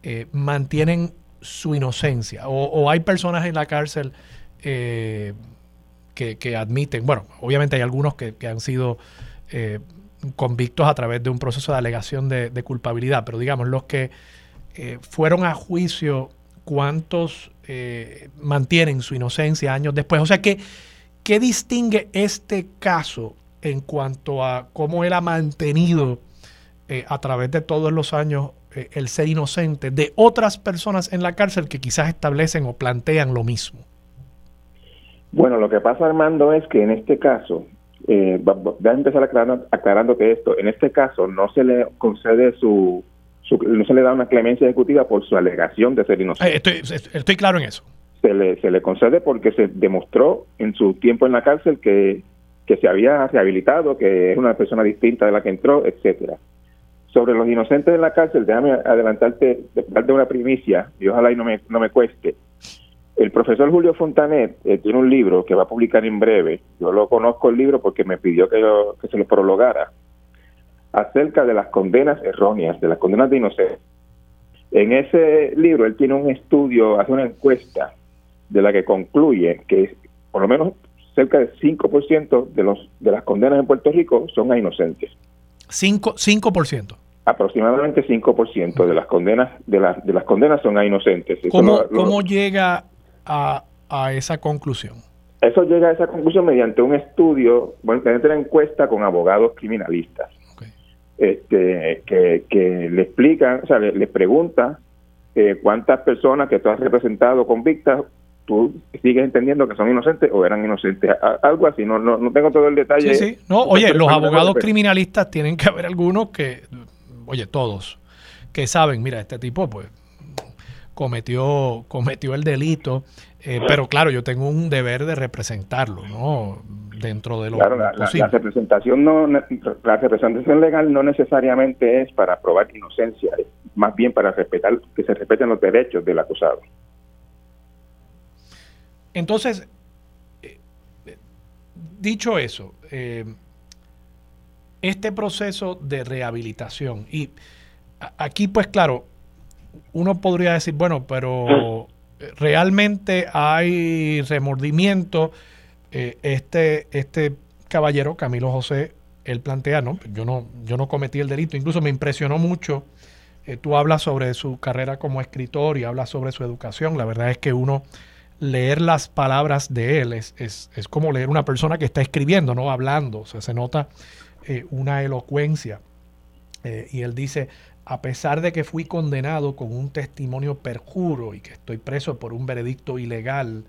eh, mantienen su inocencia. O, hay personas en la cárcel eh, que, admiten, bueno, obviamente hay algunos que, han sido eh, convictos a través de un proceso de alegación de, culpabilidad, pero digamos, los que fueron a juicio, ¿cuántos mantienen su inocencia años después? O sea, ¿qué, ¿qué distingue este caso en cuanto a cómo él ha mantenido a través de todos los años eh, el ser inocente de otras personas en la cárcel que quizás establecen o plantean lo mismo? Bueno, lo que pasa, Armando, es que en este caso, eh, voy a empezar aclarando, aclarando, que esto, en este caso no se le concede su, no se le da una clemencia ejecutiva por su alegación de ser inocente. Eh, estoy, estoy claro en eso. Se le, se le concede porque se demostró en su tiempo en la cárcel que, que se había rehabilitado, que es una persona distinta de la que entró, etcétera sobre los inocentes en la cárcel, déjame adelantarte, darte una primicia, y ojalá y no me, no me cueste. El profesor Julio Fontanet eh, tiene un libro que va a publicar en breve, yo lo conozco el libro porque me pidió que, que se lo prologara, acerca de las condenas erróneas, de las condenas de inocencia. En ese libro él tiene un estudio, hace una encuesta de la que concluye que por lo menos cerca del 5% de, los, de las condenas en Puerto Rico son a inocentes. 5%. 5%. Aproximadamente 5% de las condenas de, las de las condenas son a inocentes. ¿Cómo, ¿cómo llega a, a, esa conclusión? Eso llega a esa conclusión mediante un estudio, bueno, mediante una encuesta con abogados criminalistas. este, que, le explican, o sea, le, pregunta eh, cuántas personas que tú has representado convictas tú sigues entendiendo que son inocentes o eran inocentes. algo así, no, no, no tengo todo el detalle. Sí, sí. No, oye, los abogados criminalistas tienen que haber algunos que, oye, todos, que saben, mira, este tipo pues cometió, cometió el delito, eh, pero claro, yo tengo un deber de representarlo, ¿no? Dentro de lo claro, la, representación no, la representación legal no necesariamente es para probar inocencia, es más bien para respetar que se respeten los derechos del acusado. Entonces, eh, dicho eso, eh, este proceso de rehabilitación, y aquí pues claro, uno podría decir, bueno, pero realmente hay remordimiento. Eh, este, este caballero, Camilo José, él plantea, no, yo no, yo no cometí el delito, incluso me impresionó mucho. tú hablas sobre su carrera como escritor y hablas sobre su educación. La verdad es que uno leer las palabras de él es, es, como leer una persona que está escribiendo, no hablando. Se nota eh, una elocuencia. Eh, y él dice, a pesar de que fui condenado con un testimonio perjuro y que estoy preso por un veredicto ilegal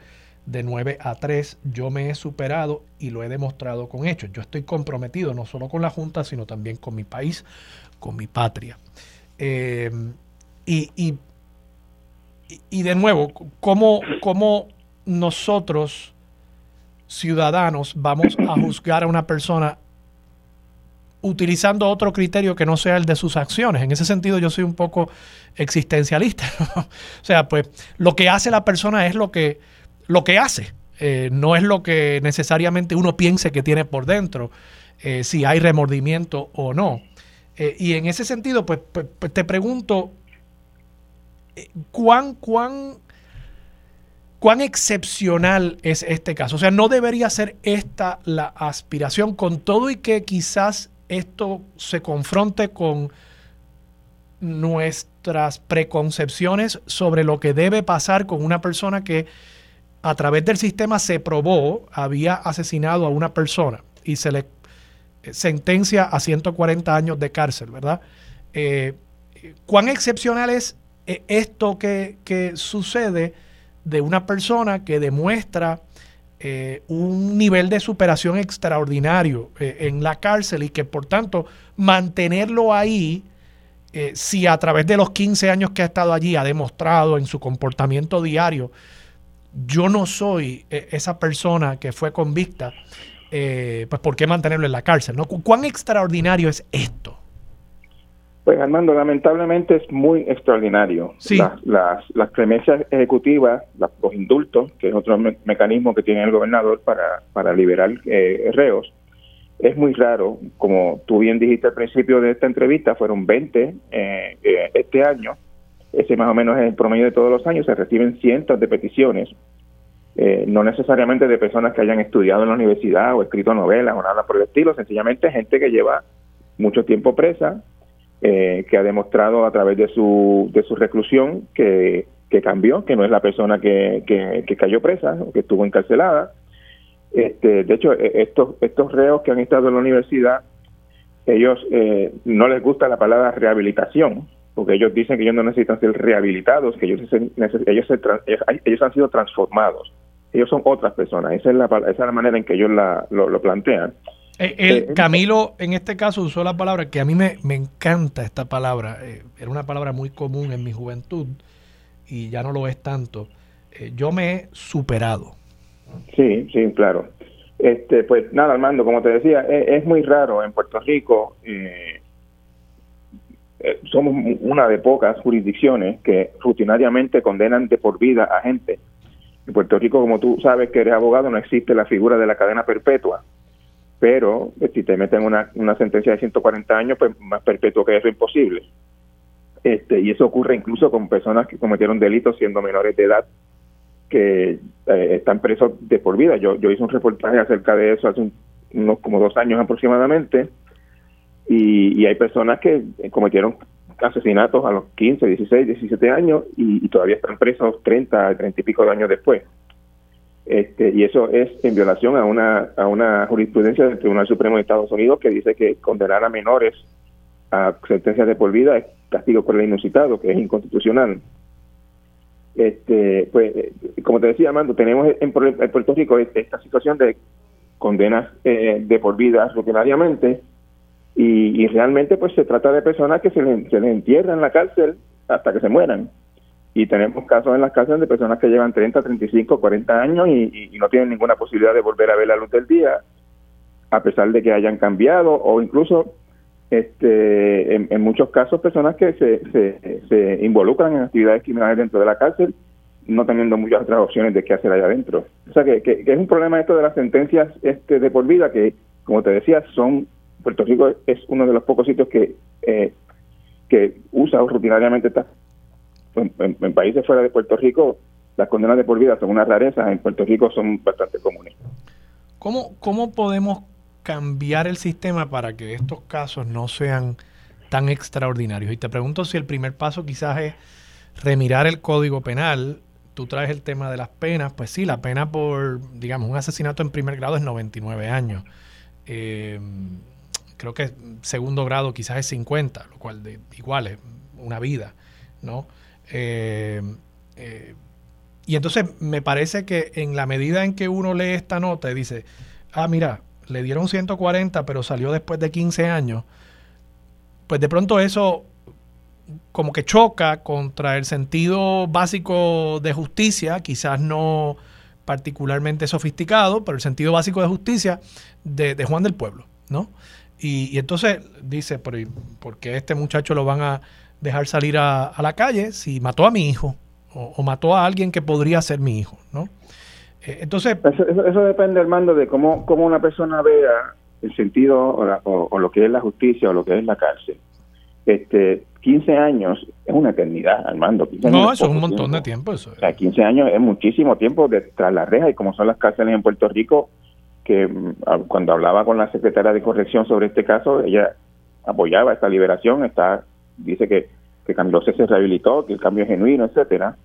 de 9 a 3, yo me he superado y lo he demostrado con hechos. Yo estoy comprometido no solo con la Junta, sino también con mi país, con mi patria. Eh, y, y y, de nuevo, ¿cómo, ¿cómo, nosotros, ciudadanos, vamos a juzgar a una persona utilizando otro criterio que no sea el de sus acciones? En ese sentido, yo soy un poco existencialista. (laughs) o sea, pues lo que hace la persona es lo que, lo que hace. Eh, no es lo que necesariamente uno piense que tiene por dentro, eh, si hay remordimiento o no. Eh, y en ese sentido, pues, pues, pues te pregunto, ¿cuán, cuán, cuán excepcional es este caso? O sea, no debería ser esta la aspiración, con todo y que quizás esto se confronte con nuestras preconcepciones sobre lo que debe pasar con una persona que a través del sistema se probó había asesinado a una persona y se le sentencia a 140 años de cárcel, ¿verdad? Eh, ¿Cuán excepcional es e, esto que, sucede de una persona que demuestra eh, un nivel de superación extraordinario eh, en la cárcel y que por tanto mantenerlo ahí, eh, si a través de los 15 años que ha estado allí ha demostrado en su comportamiento diario, yo no soy esa persona que fue convicta, pues ¿por qué mantenerlo en la cárcel? ¿no? ¿Cuán extraordinario es esto? Pues Armando, lamentablemente es muy extraordinario. Las, las, las clemencias ejecutivas, los indultos, que es otro mecanismo que tiene el gobernador para, para liberar eh, reos, es muy raro. Como tú bien dijiste al principio de esta entrevista, fueron 20 eh, eh, este año. Ese más o menos es el promedio de todos los años. Se reciben cientos de peticiones, eh, no necesariamente de personas que hayan estudiado en la universidad o escrito novelas o nada por el estilo, sencillamente gente que lleva mucho tiempo presa, eh, que ha demostrado a través de su, de su reclusión que, que cambió, que no es la persona que, que, cayó presa o que estuvo encarcelada. Este, de hecho, e, estos, estos reos que han estado en la universidad, ellos eh, no les gusta la palabra rehabilitación, porque ellos dicen que ellos no necesitan ser rehabilitados, que ellos, ellos, ellos, han sido transformados. Ellos son otras personas. Esa es la, esa es la manera en que ellos la, lo plantean. Eh, el, Camilo en este caso usó la palabra que a mí me, encanta esta palabra. Eh, era una palabra muy común en mi juventud y ya no lo es tanto. Eh, yo me he superado. Sí, sí, claro. Este, pues nada, Armando, como te decía, es, muy raro en Puerto Rico. somos una de pocas jurisdicciones que rutinariamente condenan de por vida a gente. En Puerto Rico, como tú sabes que eres abogado, no existe la figura de la cadena perpetua pero eh, si te meten una, una sentencia de 140 años, pues más perpetuo que eso es imposible. Este, y eso ocurre incluso con personas que cometieron delitos siendo menores de edad que eh, están presos de por vida. Yo, yo hice un reportaje acerca de eso hace unos como dos años aproximadamente y, hay personas que cometieron asesinatos a los 15, 16, 17 años y, y todavía están presos 30, 30 y pico de años después. Este, y eso es en violación a una, a una jurisprudencia del Tribunal Supremo de Estados Unidos que dice que condenar a menores a sentencias de por vida es castigo por el inusitado, que es inconstitucional. Este, pues, eh, como te decía, Armando, tenemos en, Puerto Rico esta situación de condenas eh, de por vida rutinariamente y, realmente pues se trata de personas que se les, se entierran en la cárcel hasta que se mueran. Y tenemos casos en las cárceles de personas que llevan 30, 35, 40 años y, no tienen ninguna posibilidad de volver a ver la luz del día, a pesar de que hayan cambiado o incluso este, en, muchos casos personas que se, se, se, involucran en actividades criminales dentro de la cárcel, no teniendo muchas otras opciones de qué hacer allá adentro. O sea que, que, es un problema esto de las sentencias este, de por vida que, como te decía, son Puerto Rico es uno de los pocos sitios que eh, que usa rutinariamente estas en, países fuera de Puerto Rico las condenas de por vida son una rareza, en Puerto Rico son bastante comunes. ¿Cómo, cómo podemos cambiar el sistema para que estos casos no sean tan extraordinarios. Y te pregunto si el primer paso quizás es remirar el código penal. Tú traes el tema de las penas, pues sí, la pena por, digamos, un asesinato en primer grado es 99 años. Eh, creo que segundo grado quizás es 50, lo cual de, igual es una vida, ¿no? Eh, eh, y entonces me parece que en la medida en que uno lee esta nota y dice, ah, mira, le dieron 140, pero salió después de 15 años, pues de pronto eso como que choca contra el sentido básico de justicia, quizás no particularmente sofisticado, pero el sentido básico de justicia de, Juan del Pueblo, ¿no? Y, entonces dice, ¿por, ¿por, qué este muchacho lo van a dejar salir a, la calle si mató a mi hijo o, o, mató a alguien que podría ser mi hijo, ¿no? Eh, entonces... Eso, depende, Armando, de cómo, cómo una persona vea el sentido o, lo que es la justicia o lo que es la cárcel. Este, 15 años es una eternidad, Armando. no, eso es un montón de tiempo. Eso O sea, 15 años es muchísimo tiempo detrás tras la reja y como son las cárceles en Puerto Rico, que mm, cuando hablaba con la secretaria de corrección sobre este caso, ella apoyaba esta liberación, está dice que, que Camilo se rehabilitó, que el cambio es genuino, etcétera.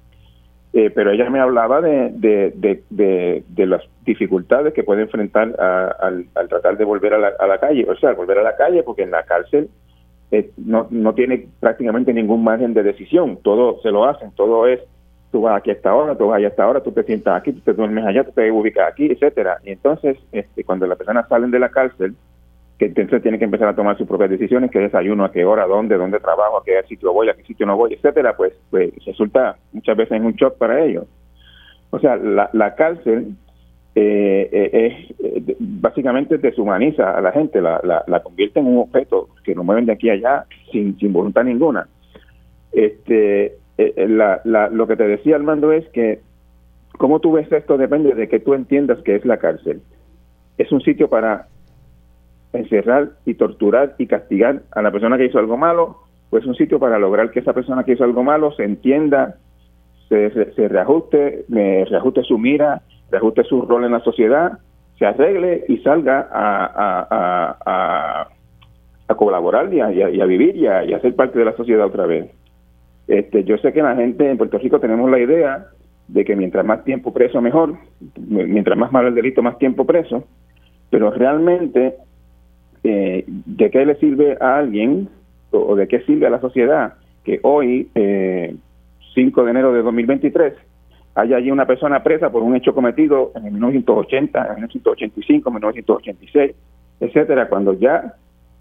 Eh, pero ella me hablaba de, de, las dificultades que puede enfrentar al, tratar de volver a la, calle, o sea, volver a la calle porque en la cárcel eh, no, no tiene prácticamente ningún margen de decisión, todo se lo hacen, todo es, tú vas aquí a esta hora, tú vas allá a esta hora, tú te sientas aquí, tú te duermes allá, tú te ubicas aquí, etcétera. Y entonces, este, cuando las personas salen de la cárcel, que entonces tiene que empezar a tomar sus propias decisiones, qué desayuno, a qué hora, dónde, dónde trabajo, a qué sitio voy, a qué sitio no voy, etcétera, pues, pues resulta muchas veces un shock para ellos. O sea, la, la cárcel eh, eh, eh, básicamente deshumaniza a la gente, la, la, convierte en un objeto que lo mueven de aquí a allá sin, sin voluntad ninguna. Este, la, la, lo que te decía Armando es que cómo tú ves esto depende de que tú entiendas que es la cárcel. Es un sitio para encerrar y torturar y castigar a la persona que hizo algo malo, pues un sitio para lograr que esa persona que hizo algo malo se entienda, se, se, reajuste, reajuste su mira, reajuste su rol en la sociedad, se arregle y salga a, a, a, colaborar y, y a, vivir y a, ser parte de la sociedad otra vez. Este, yo sé que la gente en Puerto Rico tenemos la idea de que mientras más tiempo preso mejor, mientras más malo el delito, más tiempo preso, pero realmente eh, ¿de qué le sirve a alguien o, de qué sirve a la sociedad que hoy, eh, 5 de enero de 2023, haya allí una persona presa por un hecho cometido en 1980, en 1985, 1986, etcétera, cuando ya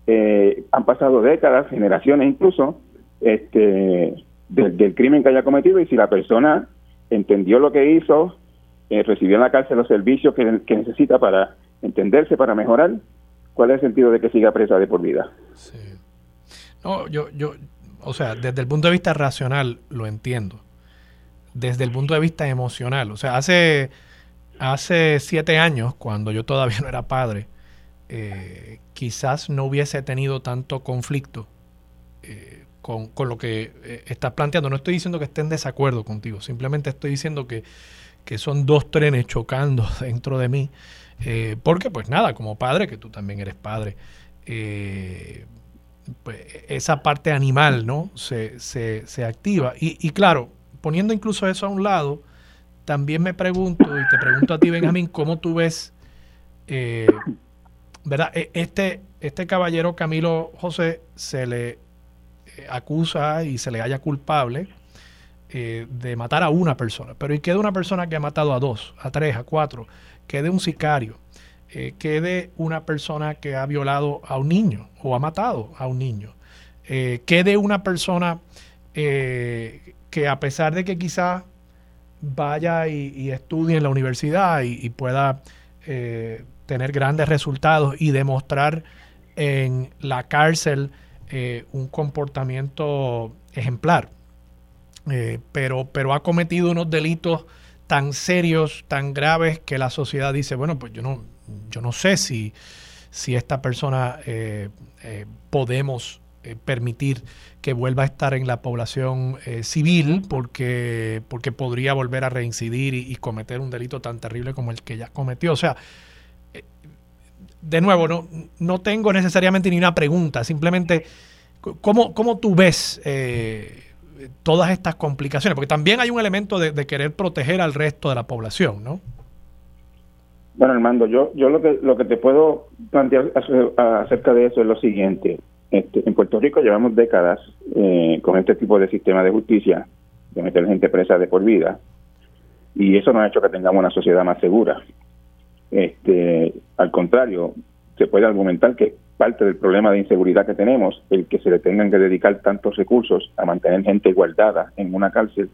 eh, han pasado décadas, generaciones incluso, este, del, crimen que haya cometido y si la persona entendió lo que hizo, eh, recibió en la cárcel los servicios que, que necesita para entenderse, para mejorar, ¿cuál es el sentido de que siga presa de por vida? No, yo, yo, o sea, desde el punto de vista racional lo entiendo. Desde el punto de vista emocional, o sea, hace, hace siete años, cuando yo todavía no era padre, eh, quizás no hubiese tenido tanto conflicto eh, con, con, lo que eh, estás planteando. No estoy diciendo que esté en desacuerdo contigo, simplemente estoy diciendo que, que son dos trenes chocando (laughs) dentro de mí eh, porque pues nada, como padre, que tú también eres padre, eh, pues, esa parte animal, ¿no? Se, se, se activa. Y, y, claro, poniendo incluso eso a un lado, también me pregunto, y te pregunto a ti, Benjamín, ¿cómo tú ves eh, ¿verdad? E, este, este caballero Camilo José se le acusa y se le haya culpable de matar a una persona, pero ¿y qué de una persona que ha matado a dos, a tres, a cuatro? ¿Qué de un sicario? Eh, ¿Qué de una persona que ha violado a un niño o ha matado a un niño? Eh, ¿Qué de una persona que a pesar de que quizá vaya y, estudie en la universidad y pueda tener grandes resultados y demostrar en la cárcel eh, un comportamiento ejemplar, eh, pero, pero ha cometido unos delitos tan serios, tan graves, que la sociedad dice, bueno, pues yo no, yo no sé si, si esta persona eh, podemos permitir que vuelva a estar en la población civil porque, porque podría volver a reincidir y, cometer un delito tan terrible como el que ya cometió. O sea, de nuevo, no, no tengo necesariamente ni una pregunta, simplemente, ¿cómo, cómo tú ves eh, todas estas complicaciones? Porque también hay un elemento de, querer proteger al resto de la población, ¿no? Bueno, Armando, yo, yo lo, que, lo que te puedo plantear acerca de eso es lo siguiente. Este, en Puerto Rico llevamos décadas eh, con este tipo de sistema de justicia, de meter gente presa de por vida, y eso no ha hecho que tengamos una sociedad más segura. Este, al contrario, se puede argumentar que parte del problema de inseguridad que tenemos, el que se le tengan que dedicar tantos recursos a mantener gente guardada en una cárcel,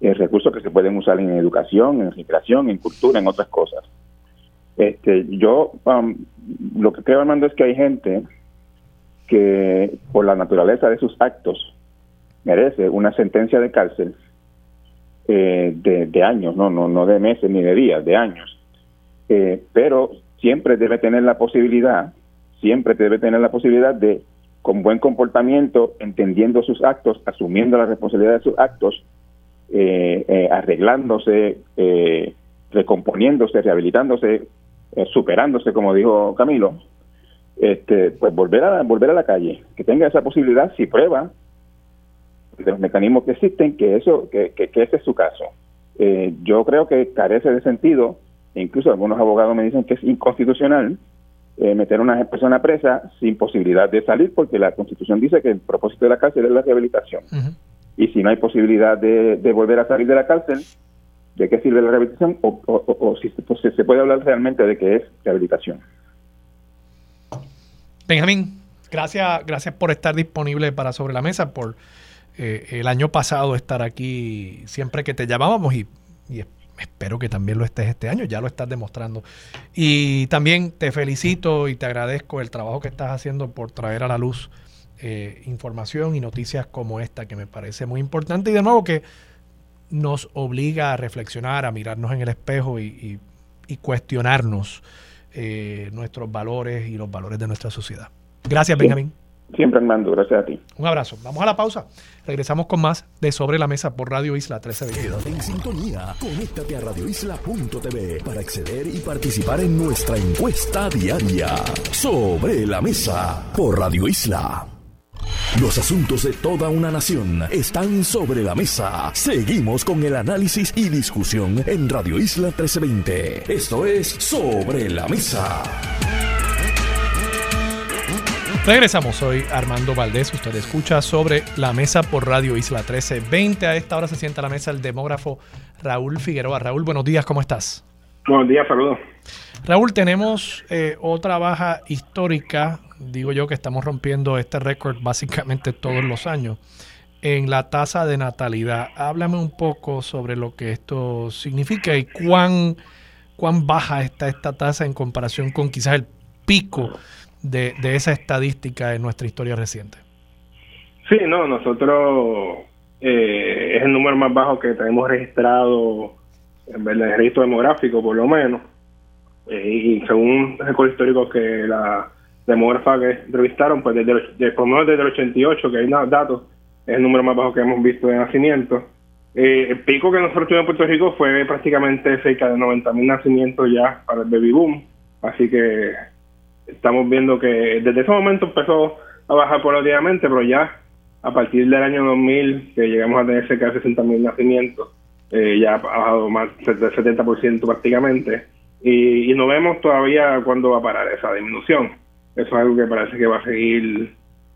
es recursos que se pueden usar en educación, en recreación, en cultura, en otras cosas. Este, yo um, lo que creo, Armando, es que hay gente que por la naturaleza de sus actos merece una sentencia de cárcel eh, de, de, años, no, no, no de meses ni de días, de años eh, pero siempre debe tener la posibilidad, siempre debe tener la posibilidad de, con buen comportamiento, entendiendo sus actos, asumiendo la responsabilidad de sus actos, eh, eh, arreglándose, recomponiéndose, rehabilitándose, superándose, como dijo Camilo, este, pues volver a volver a la calle, que tenga esa posibilidad si prueba de los mecanismos que existen que eso que, que, ese es su caso. yo creo que carece de sentido incluso algunos abogados me dicen que es inconstitucional eh, meter a una persona presa sin posibilidad de salir, porque la Constitución dice que el propósito de la cárcel es la rehabilitación. Y si no hay posibilidad de, volver a salir de la cárcel, ¿de qué sirve la rehabilitación? O, si pues, se puede hablar realmente de qué es rehabilitación. Benjamín, gracias, gracias por estar disponible para Sobre la Mesa, por eh, el año pasado estar aquí siempre que te llamábamos y, y espero que también lo estés este año, ya lo estás demostrando. Y también te felicito y te agradezco el trabajo que estás haciendo por traer a la luz eh, información y noticias como esta, que me parece muy importante y de nuevo que nos obliga a reflexionar, a mirarnos en el espejo y, cuestionarnos eh, nuestros valores y los valores de nuestra sociedad. Gracias, Benjamín. Siempre, Armando. Gracias a ti. Un abrazo. Vamos a la pausa. Regresamos con más de Sobre la Mesa por Radio Isla 1320. Quédate en sintonía. Conéctate a radioisla.tv para acceder y participar en nuestra encuesta diaria. Sobre la Mesa por Radio Isla. Los asuntos de toda una nación están sobre la mesa. Seguimos con el análisis y discusión en Radio Isla 1320. Esto es Sobre la Mesa. Regresamos, soy Armando Valdés, usted escucha sobre la mesa por Radio Isla 1320. A esta hora se sienta a la mesa el demógrafo Raúl Figueroa. Raúl, buenos días, ¿cómo estás? Buenos días, saludos. Raúl, tenemos eh, otra baja histórica, digo yo que estamos rompiendo este récord básicamente todos los años, en la tasa de natalidad. Háblame un poco sobre lo que esto significa y cuán, cuán baja está esta tasa en comparación con quizás el pico de, esa estadística en nuestra historia reciente? Sí, no, nosotros eh, es el número más bajo que tenemos registrado en el registro demográfico, por lo menos. Eh, y según récord histórico que la demógrafa que entrevistaron, pues desde, el, por lo menos desde el 88, que hay datos, es el número más bajo que hemos visto de nacimiento. Eh, el pico que nosotros tuvimos en Puerto Rico fue prácticamente cerca de 90 mil nacimientos ya para el baby boom. Así que estamos viendo que desde ese momento empezó a bajar paulatinamente, pero ya a partir del año 2000, que llegamos a tener cerca de 60 mil nacimientos, eh, ya ha bajado más del 70% prácticamente. y, no vemos todavía cuándo va a parar esa disminución. Eso es algo que parece que va a seguir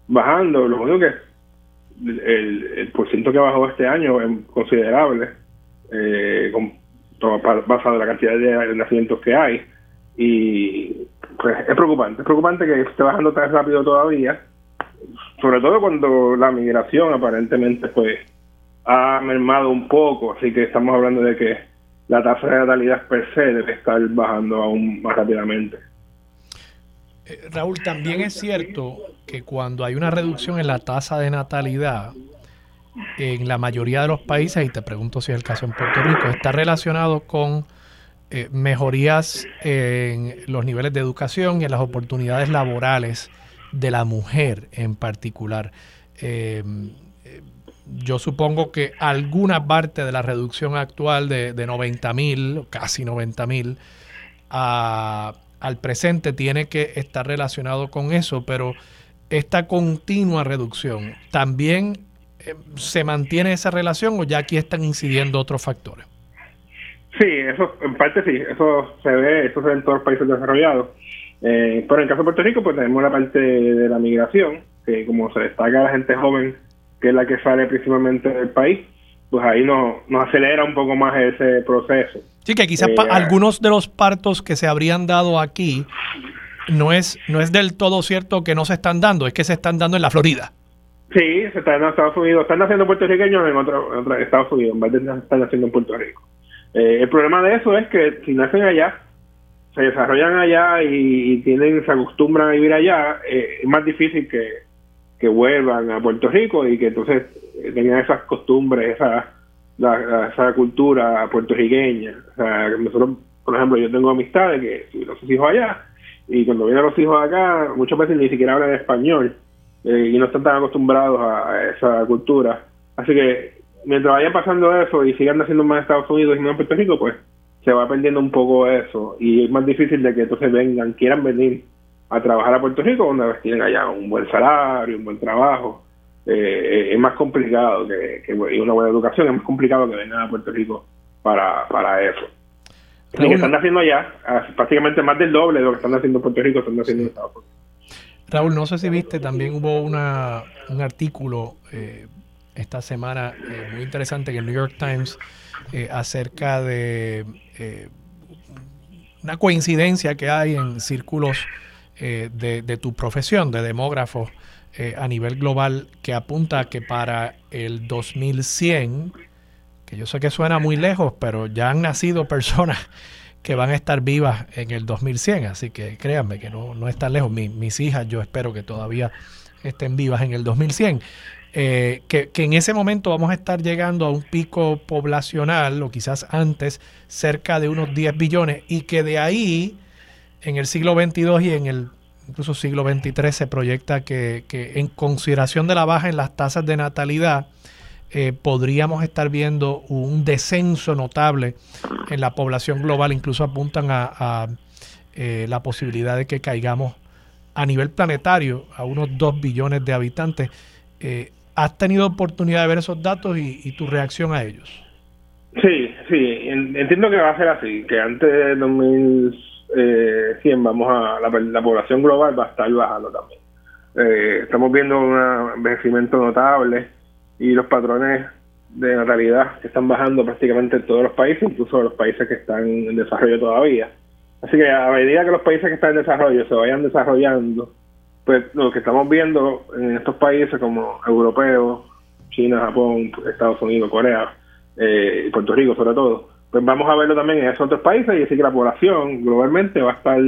bajando. Lo único que el, el porciento que bajó este año es considerable, eh, con, basado en la cantidad de nacimientos que hay. Y pues es preocupante, preocupante que esté bajando tan rápido todavía, sobre todo cuando la migración aparentemente pues ha mermado un poco, así que estamos hablando de que la tasa de natalidad per se debe estar bajando aún más rápidamente. Eh, Raúl, también es cierto que cuando hay una reducción en la tasa de natalidad, en la mayoría de los países, y te pregunto si es el caso en Puerto Rico, está relacionado con eh, mejorías en los niveles de educación y en las oportunidades laborales de la mujer en particular. Eh, yo supongo que alguna parte de la reducción actual de, de 90 mil, casi 90 mil, al presente tiene que estar relacionado con eso, pero esta continua reducción, ¿también eh, se mantiene esa relación o ya aquí están incidiendo otros factores? Sí, eso en parte sí, eso se ve, eso se ve en todos los países desarrollados. Eh, pero en el caso de Puerto Rico, pues tenemos la parte de la migración, que como se destaca la gente joven que es la que sale principalmente del país, pues ahí nos, nos acelera un poco más ese proceso. Sí, que quizás eh, algunos de los partos que se habrían dado aquí no es, no es del todo cierto que no se están dando, es que se están dando en la Florida. Sí, se están en Estados Unidos, están naciendo puertorriqueños en otro, Estados Unidos, en vez de están naciendo en Puerto Rico. Eh, el problema de eso es que si nacen allá, se desarrollan allá y, tienen se acostumbran a vivir allá, eh, es más difícil que, que vuelvan a Puerto Rico y que entonces eh, tengan esas costumbres, esa, esa cultura puertorriqueña. O sea, nosotros, por ejemplo, yo tengo amistades que tuvieron sus hijos allá y cuando vienen los hijos acá, muchas veces ni siquiera hablan español eh, y no están tan acostumbrados a, esa cultura. Así que mientras vayan pasando eso y sigan haciendo más en Estados Unidos y en Puerto Rico, pues se va perdiendo un poco eso y es más difícil de que entonces vengan, quieran venir a trabajar a Puerto Rico, una vez tienen allá un buen salario, un buen trabajo. Eh, es más complicado que, que, y una buena educación, es más complicado que vengan a Puerto Rico para, para eso. Lo que están haciendo allá, prácticamente más del doble de lo que están haciendo en Puerto Rico, están haciendo en Estados Unidos. Raúl, no sé si viste, también hubo una, un artículo eh, esta semana eh, muy interesante en el New York Times acerca de una coincidencia que hay en círculos eh, de, tu profesión de demógrafo eh, a nivel global que apunta que para el 2100, que yo sé que suena muy lejos, pero ya han nacido personas que van a estar vivas en el 2100, así que créanme que no, no es lejos. mis hijas yo espero que todavía estén vivas en el 2100. Eh, que, que, en ese momento vamos a estar llegando a un pico poblacional, o quizás antes, cerca de unos 10 billones, y que de ahí en el siglo XXII y en el incluso siglo XXIII se proyecta que, en consideración de la baja en las tasas de natalidad, eh, podríamos estar viendo un descenso notable en la población global, incluso apuntan a, eh, la posibilidad de que caigamos a nivel planetario a unos 2 billones de habitantes. Eh, ¿Has tenido oportunidad de ver esos datos y, tu reacción a ellos? Sí, sí, entiendo que va a ser así, que antes de 2000 eh, 100 vamos a la, población global va a estar bajando también. Eh, estamos viendo un envejecimiento notable y los patrones de natalidad que están bajando prácticamente en todos los países, incluso en los países que están en desarrollo todavía. Así que a medida que los países que están en desarrollo se vayan desarrollando, pues lo que estamos viendo en estos países como europeos, China, Japón, Estados Unidos, Corea, eh, Puerto Rico sobre todo, pues vamos a verlo también en esos otros países y así que la población globalmente va a estar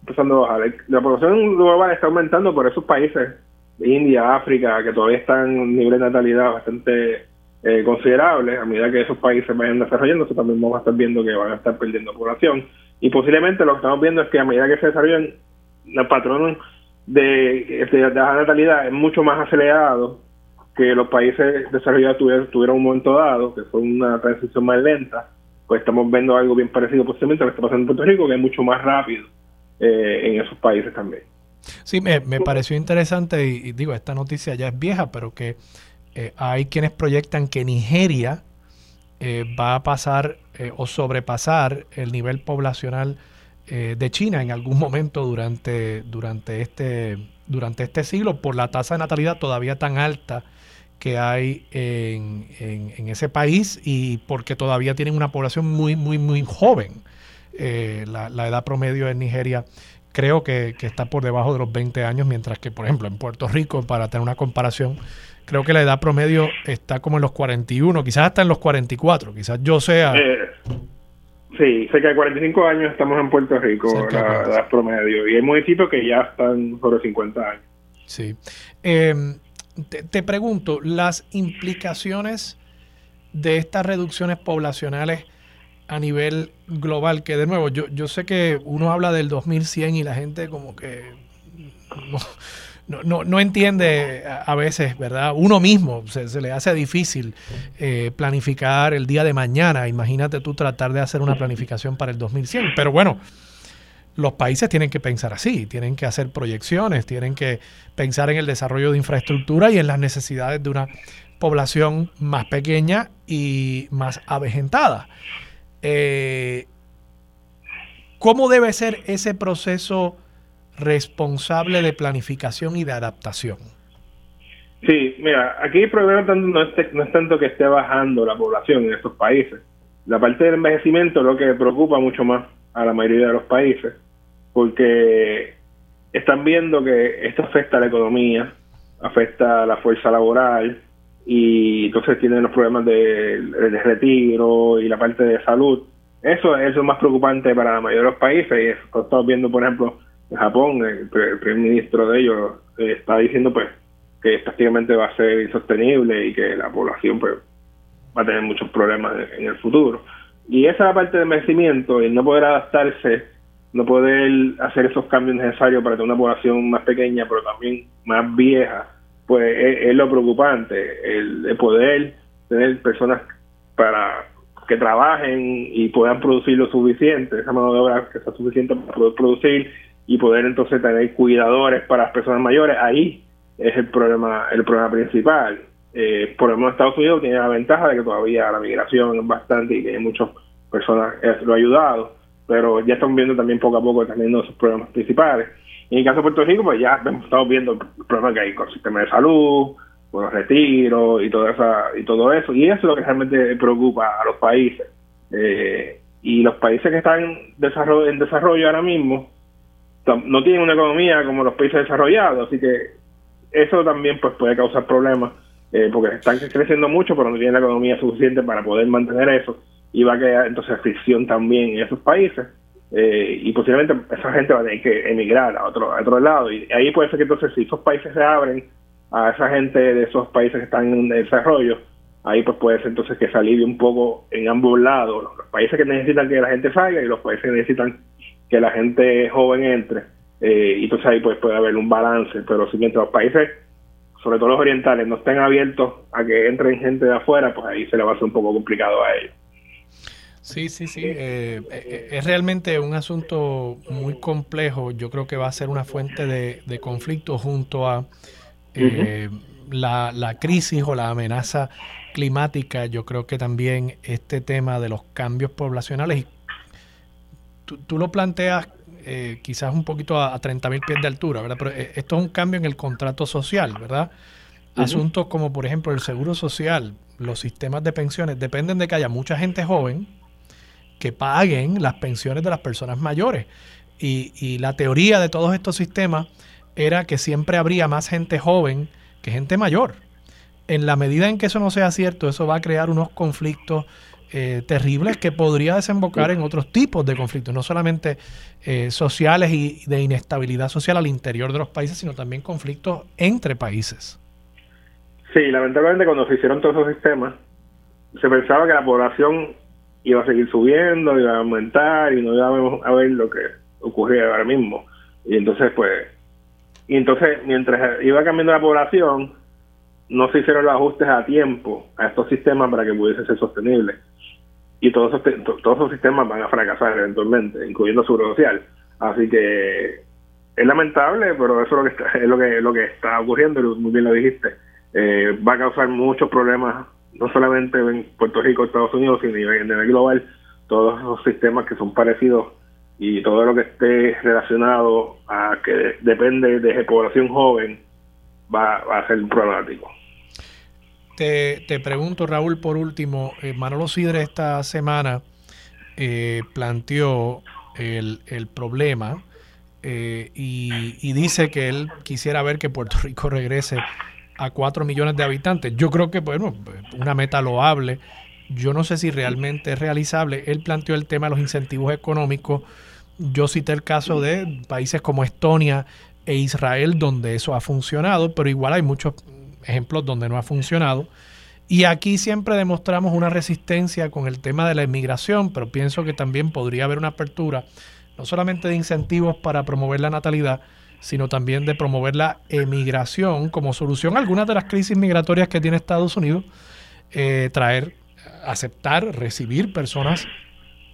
empezando a bajar. La población global está aumentando por esos países, India, África, que todavía están en un nivel de natalidad bastante eh, considerable. A medida que esos países vayan desarrollándose, también vamos a estar viendo que van a estar perdiendo población. Y posiblemente lo que estamos viendo es que a medida que se desarrollan, el patrón de, de, la natalidad es mucho más acelerado que los países desarrollados tuvieron, un momento dado, que fue una transición más lenta pues estamos viendo algo bien parecido posiblemente a lo que está pasando en Puerto Rico, que es mucho más rápido eh, en esos países también. Sí, me, pareció interesante y, digo, esta noticia ya es vieja, pero que eh, hay quienes proyectan que Nigeria eh, va a pasar o sobrepasar el nivel poblacional eh, de China en algún momento durante, durante, este, durante este siglo por la tasa de natalidad todavía tan alta que hay en, en, ese país y porque todavía tienen una población muy, muy, muy joven. Eh, la, edad promedio en Nigeria creo que, que, está por debajo de los 20 años, mientras que, por ejemplo, en Puerto Rico, para tener una comparación, creo que la edad promedio está como en los 41, quizás hasta en los 44, quizás yo sea... Eh, sí, sé que a 45 años estamos en Puerto Rico, la edad promedio, y hay municipios que ya están sobre 50 años. Sí. Em, te, pregunto, las implicaciones de estas reducciones poblacionales a nivel global, que de nuevo, yo, yo sé que uno habla del 2100 y la gente como que (laughs) no, no, no entiende a veces, ¿verdad? Uno mismo se, le hace difícil eh, planificar el día de mañana. Imagínate tú tratar de hacer una planificación para el 2100. Pero bueno, los países tienen que pensar así, tienen que hacer proyecciones, tienen que pensar en el desarrollo de infraestructura y en las necesidades de una población más pequeña y más avejentada. Eh, ¿Cómo debe ser ese proceso? Responsable de planificación y de adaptación. Sí, mira, aquí el problema no es, no es tanto que esté bajando la población en estos países. La parte del envejecimiento es lo que preocupa mucho más a la mayoría de los países, porque están viendo que esto afecta a la economía, afecta a la fuerza laboral, y entonces tienen los problemas de, retiro y la parte de salud. Eso es lo más preocupante para la mayoría de los países, y eso estamos viendo, por ejemplo, Japón, el, primer ministro de ellos eh, está diciendo pues que prácticamente va a ser insostenible y que la población pues va a tener muchos problemas en, el futuro. Y esa parte de envejecimiento y no poder adaptarse, no poder hacer esos cambios necesarios para tener una población más pequeña, pero también más vieja, pues es, lo preocupante, el, poder tener personas para que trabajen y puedan producir lo suficiente, esa mano de obra que sea suficiente para poder producir y poder entonces tener cuidadores para las personas mayores, ahí es el problema, el problema principal. Eh, por ejemplo, Estados Unidos tiene la ventaja de que todavía la migración es bastante y que muchas personas lo ha ayudado, pero ya estamos viendo también poco a poco también esos problemas principales. Y en el caso de Puerto Rico, pues ya estamos viendo el problema que hay con el sistema de salud, con los retiros y todo, esa, y todo eso. Y eso es lo que realmente preocupa a los países. Eh, y los países que están en desarrollo ahora mismo, no tienen una economía como los países desarrollados, así que eso también pues puede causar problemas eh, porque están creciendo mucho pero no tienen la economía suficiente para poder mantener eso y va a quedar entonces fricción también en esos países eh, y posiblemente esa gente va a tener que emigrar a otro, a otro lado y ahí puede ser que entonces si esos países se abren a esa gente de esos países que están en desarrollo ahí pues puede ser entonces que se alivie un poco en ambos lados los países que necesitan que la gente salga y los países que necesitan que la gente joven entre eh, y entonces ahí pues puede haber un balance, pero si mientras los países, sobre todo los orientales, no estén abiertos a que entren gente de afuera, pues ahí se le va a hacer un poco complicado a ellos. Sí, sí, sí. Eh, eh, es realmente un asunto muy complejo. Yo creo que va a ser una fuente de, conflicto junto a la, la, crisis o la amenaza climática. Yo creo que también este tema de los cambios poblacionales tú, lo planteas eh, quizás un poquito a, 30.000 pies de altura, ¿verdad? Pero eh, esto es un cambio en el contrato social, ¿verdad? Asuntos como, por ejemplo, el seguro social, los sistemas de pensiones, dependen de que haya mucha gente joven que paguen las pensiones de las personas mayores. Y, y la teoría de todos estos sistemas era que siempre habría más gente joven que gente mayor. En la medida en que eso no sea cierto, eso va a crear unos conflictos eh, terribles que podría desembocar en otros tipos de conflictos, no solamente eh, sociales y de inestabilidad social al interior de los países, sino también conflictos entre países. Sí, lamentablemente cuando se hicieron todos esos sistemas, se pensaba que la población iba a seguir subiendo, iba a aumentar y no íbamos a ver lo que ocurría ahora mismo. Y entonces, pues, y entonces mientras iba cambiando la población, no se hicieron los ajustes a tiempo a estos sistemas para que pudiese ser sostenibles y todos esos, todos esos sistemas van a fracasar eventualmente, incluyendo Seguro Social. Así que es lamentable, pero eso es lo que está, es lo que, lo que está ocurriendo, y muy bien lo dijiste. Eh, va a causar muchos problemas, no solamente en Puerto Rico, Estados Unidos, sino a nivel global. Todos esos sistemas que son parecidos y todo lo que esté relacionado a que depende de población joven va, a ser problemático. Te, pregunto, Raúl, por último, eh, Manolo Sidre esta semana eh, planteó el, el problema eh, y, y, dice que él quisiera ver que Puerto Rico regrese a 4 millones de habitantes. Yo creo que, bueno, una meta loable. Yo no sé si realmente es realizable. Él planteó el tema de los incentivos económicos. Yo cité el caso de países como Estonia e Israel donde eso ha funcionado, pero igual hay muchos ejemplos donde no ha funcionado. Y aquí siempre demostramos una resistencia con el tema de la inmigración, pero pienso que también podría haber una apertura, no solamente de incentivos para promover la natalidad, sino también de promover la emigración como solución a algunas de las crisis migratorias que tiene Estados Unidos, eh, traer, aceptar, recibir personas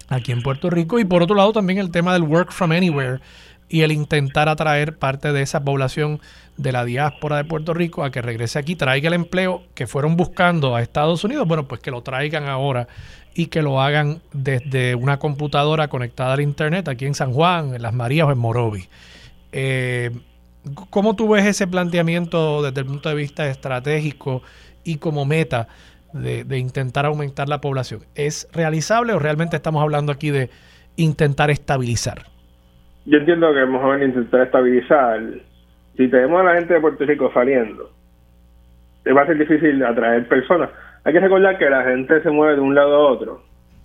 aquí en Puerto Rico y por otro lado también el tema del work from anywhere y el intentar atraer parte de esa población de la diáspora de Puerto Rico a que regrese aquí, traiga el empleo que fueron buscando a Estados Unidos, bueno, pues que lo traigan ahora y que lo hagan desde una computadora conectada al Internet aquí en San Juan, en Las Marías o en Morovi. Eh, ¿Cómo tú ves ese planteamiento desde el punto de vista estratégico y como meta de, intentar aumentar la población? ¿Es realizable o realmente estamos hablando aquí de intentar estabilizar? Yo entiendo que es mejor intentar estabilizar. Si tenemos a la gente de Puerto Rico saliendo, va a ser difícil atraer personas. Hay que recordar que la gente se mueve de un lado a otro,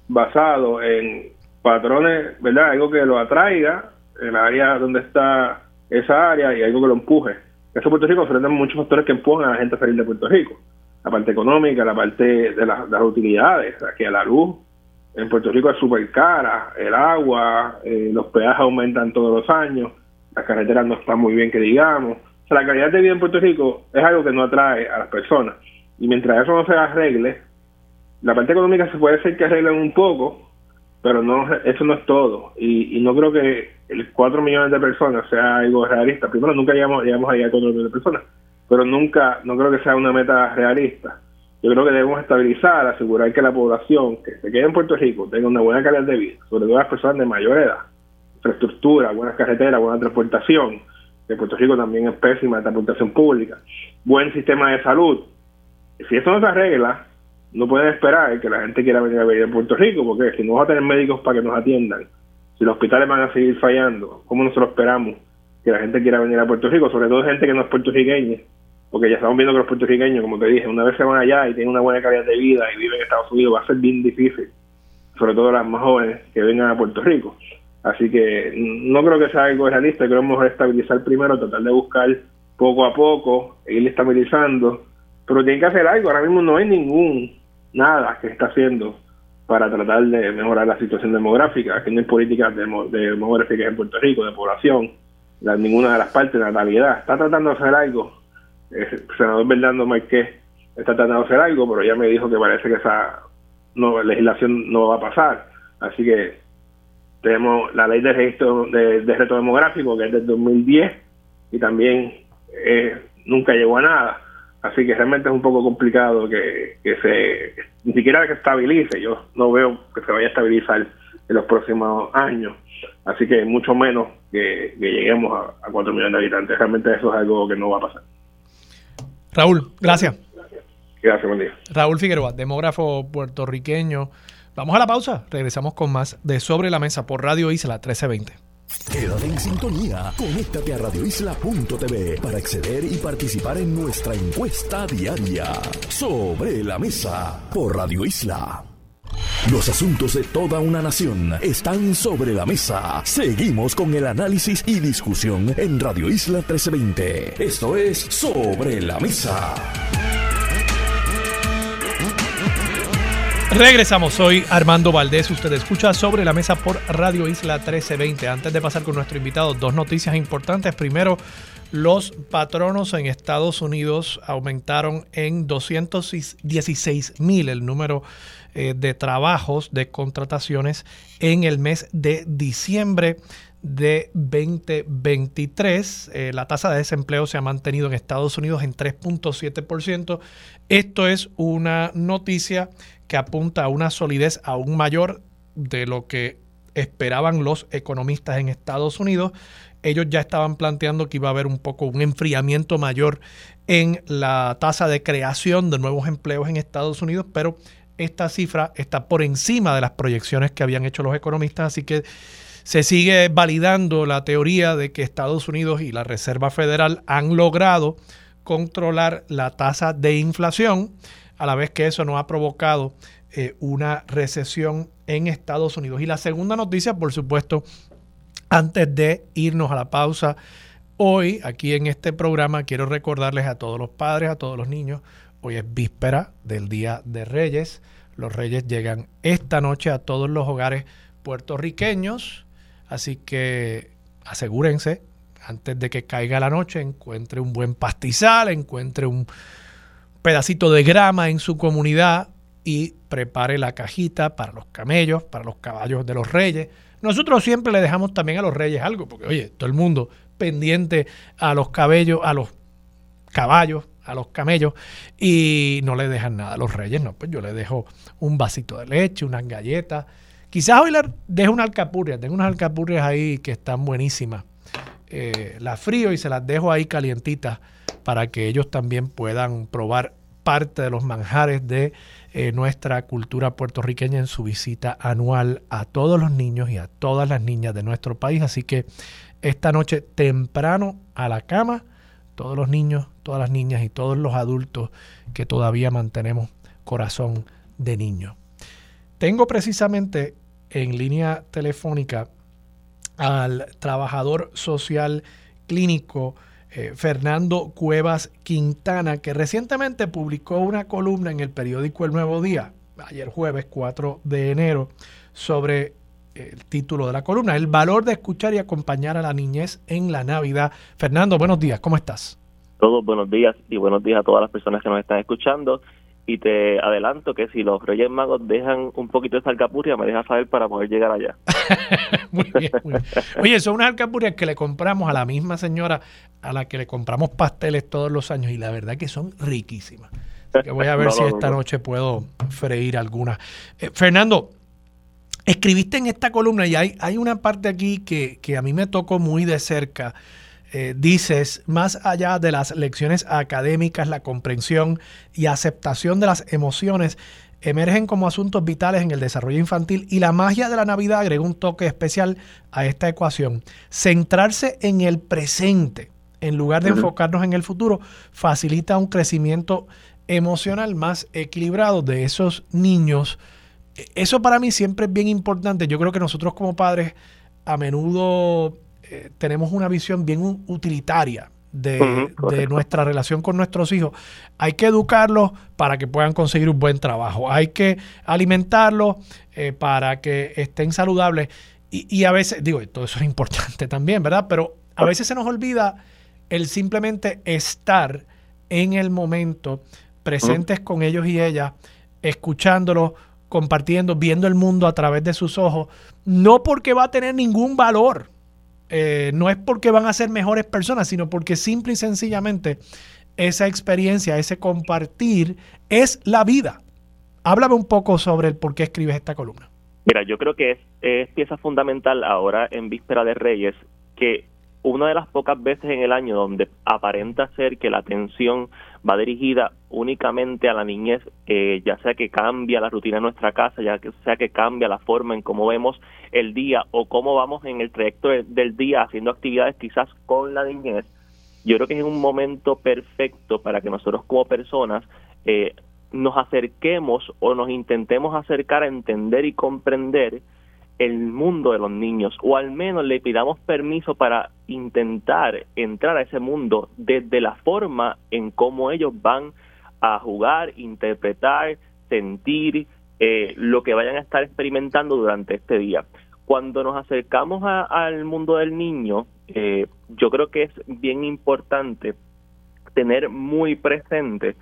basado en patrones, ¿verdad? Algo que lo atraiga en el área donde está esa área y algo que lo empuje. Eso Puerto Rico enfrenta muchos factores que empujan a la gente a salir de Puerto Rico. La parte económica, la parte de, las utilidades, aquí a la luz. En Puerto Rico es súper cara, el agua, eh, los peajes aumentan todos los años, las carreteras no están muy bien que digamos. O sea, la calidad de vida en Puerto Rico es algo que no atrae a las personas. Y mientras eso no se arregle, la parte económica se puede ser que arreglen un poco, pero no eso no es todo. Y, no creo que el 4 millones de personas sea algo realista. Primero, nunca llegamos, llegamos ahí a 4 millones de personas, pero nunca, no creo que sea una meta realista. Yo creo que debemos estabilizar, asegurar que la población que se quede en Puerto Rico tenga una buena calidad de vida, sobre todo las personas de mayor edad, infraestructura, buenas carreteras, buena transportación, que Puerto Rico también es pésima de transportación pública, buen sistema de salud. Si eso no se arregla, no pueden esperar que la gente quiera venir a vivir en Puerto Rico, porque si no vamos a tener médicos para que nos atiendan, si los hospitales van a seguir fallando, ¿cómo nosotros esperamos que la gente quiera venir a Puerto Rico? Sobre todo gente que no es puertorriqueña, porque ya estamos viendo que los puertorriqueños, como te dije, una vez se van allá y tienen una buena calidad de vida y viven en Estados Unidos, va a ser bien difícil, sobre todo las más jóvenes que vengan a Puerto Rico. Así que no creo que sea algo realista, creo que mejor estabilizar primero, tratar de buscar poco a poco, ir estabilizando, pero tiene que hacer algo, ahora mismo no hay ningún, nada que está haciendo para tratar de mejorar la situación demográfica. Aquí no hay políticas de, demográficas en Puerto Rico, de población, la, ninguna de las partes, de natalidad. Está tratando de hacer algo. El senador Bernardo Marqués está tratando de hacer algo, pero ya me dijo que parece que esa no, legislación no va a pasar. Así que tenemos la ley de registro de, reto demográfico, que es del 2010, y también eh, nunca llegó a nada. Así que realmente es un poco complicado que, se, ni siquiera que estabilice, yo no veo que se vaya a estabilizar en los próximos años. Así que mucho menos que, lleguemos a, a 4 millones de habitantes. Realmente eso es algo que no va a pasar. Raúl, gracias. Gracias, buen día. Raúl Figueroa, demógrafo puertorriqueño. Vamos a la pausa. Regresamos con más de Sobre la Mesa por Radio Isla 1320. Quédate en sintonía. Conéctate a radioisla.tv para acceder y participar en nuestra encuesta diaria. Sobre la mesa por Radio Isla. Los asuntos de toda una nación están sobre la mesa. Seguimos con el análisis y discusión en Radio Isla 1320. Esto es Sobre la Mesa. Regresamos, soy Armando Valdés, usted escucha sobre la mesa por Radio Isla 1320. Antes de pasar con nuestro invitado, dos noticias importantes. Primero, los patronos en Estados Unidos aumentaron en 216 mil el número eh, de trabajos, de contrataciones en el mes de diciembre de 2023. Eh, la tasa de desempleo se ha mantenido en Estados Unidos en 3.7%. Esto es una noticia que apunta a una solidez aún mayor de lo que esperaban los economistas en Estados Unidos. Ellos ya estaban planteando que iba a haber un poco un enfriamiento mayor en la tasa de creación de nuevos empleos en Estados Unidos, pero esta cifra está por encima de las proyecciones que habían hecho los economistas, así que se sigue validando la teoría de que Estados Unidos y la Reserva Federal han logrado controlar la tasa de inflación, a la vez que eso no ha provocado eh, una recesión en Estados Unidos. Y la segunda noticia, por supuesto, antes de irnos a la pausa, hoy aquí en este programa quiero recordarles a todos los padres, a todos los niños, hoy es víspera del Día de Reyes. Los Reyes llegan esta noche a todos los hogares puertorriqueños, así que asegúrense antes de que caiga la noche, encuentre un buen pastizal, encuentre un pedacito de grama en su comunidad y prepare la cajita para los camellos, para los caballos de los reyes. Nosotros siempre le dejamos también a los reyes algo, porque oye, todo el mundo pendiente a los cabellos, a los caballos, a los camellos y no le dejan nada a los reyes, no, pues yo le dejo un vasito de leche, unas galletas. Quizás hoy le dejo una alcapurria, tengo unas alcapurrias ahí que están buenísimas. Eh, las frío y se las dejo ahí calientitas para que ellos también puedan probar parte de los manjares de eh, nuestra cultura puertorriqueña en su visita anual a todos los niños y a todas las niñas de nuestro país. Así que esta noche temprano a la cama, todos los niños, todas las niñas y todos los adultos que todavía mantenemos corazón de niño. Tengo precisamente en línea telefónica al trabajador social clínico eh, Fernando Cuevas Quintana, que recientemente publicó una columna en el periódico El Nuevo Día, ayer jueves 4 de enero, sobre el título de la columna, El valor de escuchar y acompañar a la niñez en la Navidad. Fernando, buenos días, ¿cómo estás? Todos buenos días y buenos días a todas las personas que nos están escuchando y te adelanto que si los Reyes Magos dejan un poquito de alcapurria, me dejas saber para poder llegar allá. (laughs) muy bien, Oye, son unas alcapurrias que le compramos a la misma señora a la que le compramos pasteles todos los años y la verdad que son riquísimas. que voy a (laughs) ver si esta noche puedo freír algunas. Eh, Fernando, escribiste en esta columna y hay, hay una parte aquí que, que a mí me tocó muy de cerca eh, dices, más allá de las lecciones académicas, la comprensión y aceptación de las emociones emergen como asuntos vitales en el desarrollo infantil y la magia de la Navidad agrega un toque especial a esta ecuación. Centrarse en el presente en lugar de enfocarnos en el futuro facilita un crecimiento emocional más equilibrado de esos niños. E, eso para mí siempre es bien importante. Yo creo que nosotros como padres a menudo eh, tenemos una visión bien utilitaria de, nuestra relación con nuestros hijos. Hay que educarlos para que puedan conseguir un buen trabajo. Hay que alimentarlos eh, para que estén saludables. Y, a veces, digo, todo eso es importante (laughs) también, ¿verdad? Pero a veces se nos olvida el simplemente estar en el momento, presentes con ellos y ellas, escuchándolos, compartiendo, viendo el mundo a través de sus ojos, no porque va a tener ningún valor eh, no es porque van a ser mejores personas, sino porque simple y sencillamente esa experiencia, ese compartir es la vida. Háblame un poco sobre el por qué escribes esta columna. Mira, yo creo que es, pieza fundamental ahora en Víspera de Reyes que una de las pocas veces en el año donde aparenta ser que la atención va dirigida únicamente a la niñez, eh, ya sea que cambia la rutina de nuestra casa, ya sea que cambia la forma en cómo vemos el día o cómo vamos en el trayecto del día haciendo actividades quizás con la niñez, yo creo que es un momento perfecto para que nosotros como personas eh, nos acerquemos o nos intentemos acercar a entender y comprender el mundo de los niños o al menos le pidamos permiso para intentar entrar a ese mundo desde la forma en cómo ellos van a jugar, interpretar, sentir eh, lo que vayan a estar experimentando durante este día. Cuando nos acercamos al mundo del niño, eh, yo creo que es bien importante tener muy presente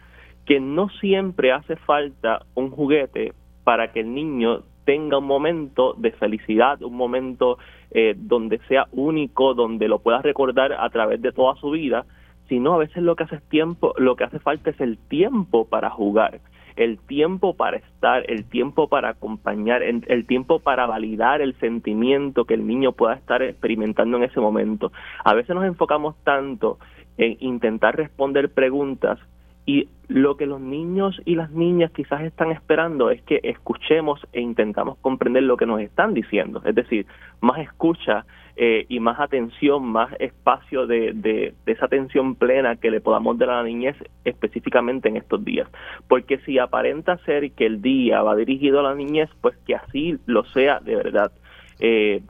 que no siempre hace falta un juguete para que el niño tenga un momento de felicidad, un momento eh, donde sea único, donde lo pueda recordar a través de toda su vida, sino a veces lo que hace tiempo, lo que hace falta es el tiempo para jugar. el tiempo para estar, el tiempo para acompañar, el, tiempo para validar el sentimiento que el niño pueda estar experimentando en ese momento. A veces nos enfocamos tanto en intentar responder preguntas y lo que los niños y las niñas quizás están esperando es que escuchemos e intentamos comprender lo que nos están diciendo. Es decir, más escucha eh, y más atención, más espacio de, de, esa atención plena que le podamos dar a la niñez específicamente en estos días. Porque si aparenta ser que el día va dirigido a la niñez, pues que así lo sea de verdad. Eh,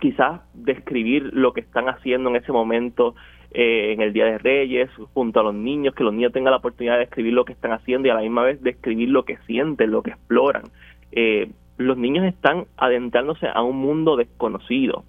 quizás describir lo que están haciendo en ese momento eh, en el Día de Reyes, junto a los niños, que los niños tengan la oportunidad de escribir lo que están haciendo y a la misma vez describir lo que sienten, lo que exploran. Eh, los niños están adentrándose a un mundo desconocido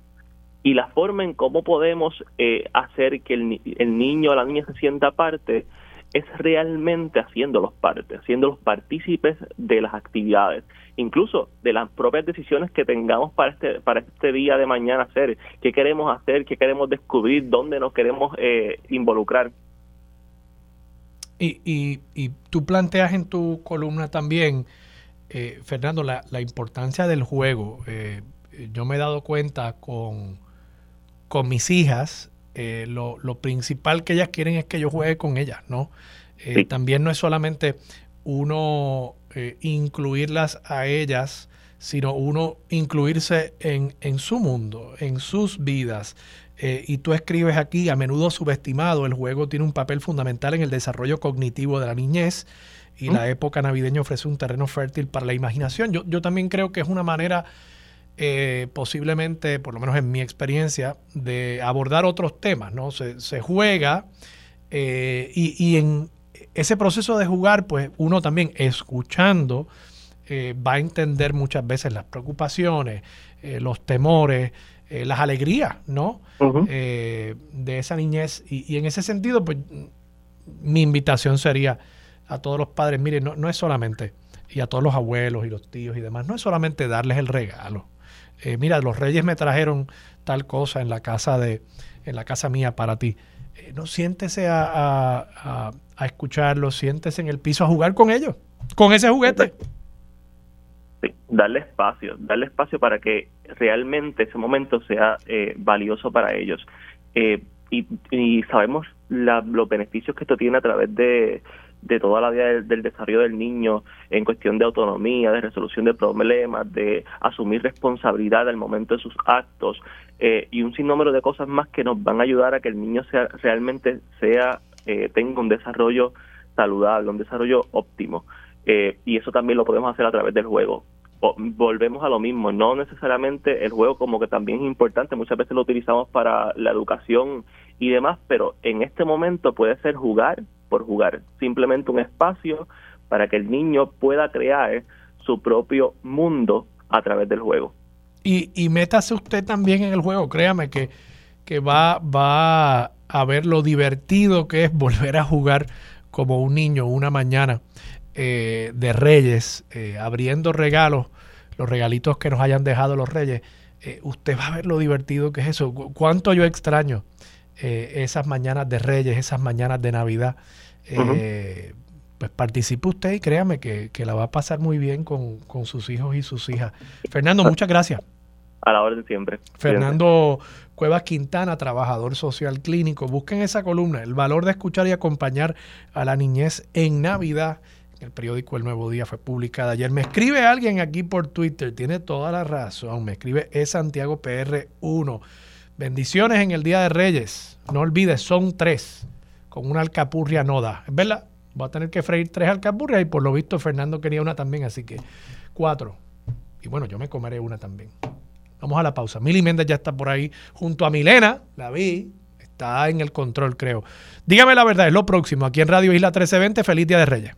y la forma en cómo podemos eh, hacer que el, el niño o la niña se sienta parte es realmente haciéndolos parte, haciéndolos partícipes de las actividades, incluso de las propias decisiones que tengamos para este, para este día de mañana hacer, qué queremos hacer, qué queremos descubrir, dónde nos queremos eh, involucrar. Y, y, y, tú planteas en tu columna también, eh, Fernando, la, la, importancia del juego. Eh, yo me he dado cuenta con, con mis hijas eh, lo, principal que ellas quieren es que yo juegue con ellas, ¿no? Eh, también no es solamente uno eh, incluirlas a ellas, sino uno incluirse en, en su mundo, en sus vidas. y tú escribes aquí, a menudo subestimado, el juego tiene un papel fundamental en el desarrollo cognitivo de la niñez y la época navideña ofrece un terreno fértil para la imaginación. Yo, yo también creo que es una manera eh, posiblemente, por lo menos en mi experiencia, de abordar otros temas, ¿no? Se, juega eh, y, en ese proceso de jugar, pues uno también escuchando eh, va a entender muchas veces las preocupaciones, los temores, las alegrías, ¿no? de esa niñez. Y, en ese sentido, pues mi invitación sería a todos los padres, miren, no, no es solamente, y a todos los abuelos y los tíos y demás, no es solamente darles el regalo, eh, mira, los reyes me trajeron tal cosa en la casa de, en la casa mía para ti. Eh, no siéntese a, a, a, escucharlo, siéntese en el piso a jugar con ellos, con ese juguete. Sí, darle espacio, darle espacio para que realmente ese momento sea eh, valioso para ellos. y, y, sabemos los beneficios que esto tiene a través de, de toda la vida del, desarrollo del niño en cuestión de autonomía, de resolución de problemas, de asumir responsabilidad al momento de sus actos eh, y un sinnúmero de cosas más que nos van a ayudar a que el niño sea realmente sea eh, tenga un desarrollo saludable, un desarrollo óptimo. Eh, y eso también lo podemos hacer a través del juego. volvemos a lo mismo, no necesariamente el juego como que también es importante, muchas veces lo utilizamos para la educación y demás, pero en este momento puede ser jugar por jugar, simplemente un espacio para que el niño pueda crear su propio mundo a través del juego. Y, y métase usted también en el juego, créame que, que va, va a ver lo divertido que es volver a jugar como un niño una mañana eh, de reyes, eh, abriendo regalos, los regalitos que nos hayan dejado los reyes. Eh, usted va a ver lo divertido que es eso. Cuánto yo extraño esas mañanas de reyes, esas mañanas de Navidad eh, pues participe usted y créame que, la va a pasar muy bien con, sus hijos y sus hijas. Fernando, muchas gracias. A la orden siempre. Fernando Cuevas Quintana, trabajador social clínico. Busquen esa columna, el valor de escuchar y acompañar a la niñez en Navidad. El periódico El Nuevo Día fue publicada ayer. Me escribe alguien aquí por Twitter, tiene toda la razón. Me escribe es Santiago PR1. Bendiciones en el Día de Reyes. No olvides, son tres con una alcapurria no da. ¿Es verdad? Voy a tener que freír tres alcapurrias y por lo visto Fernando quería una también, así que cuatro. Y bueno, yo me comeré una también. Vamos a la pausa. Mili Méndez ya está por ahí junto a Milena, la vi, está en el control, creo. Dígame la verdad, es lo próximo aquí en Radio Isla 1320. Feliz Día de Reyes.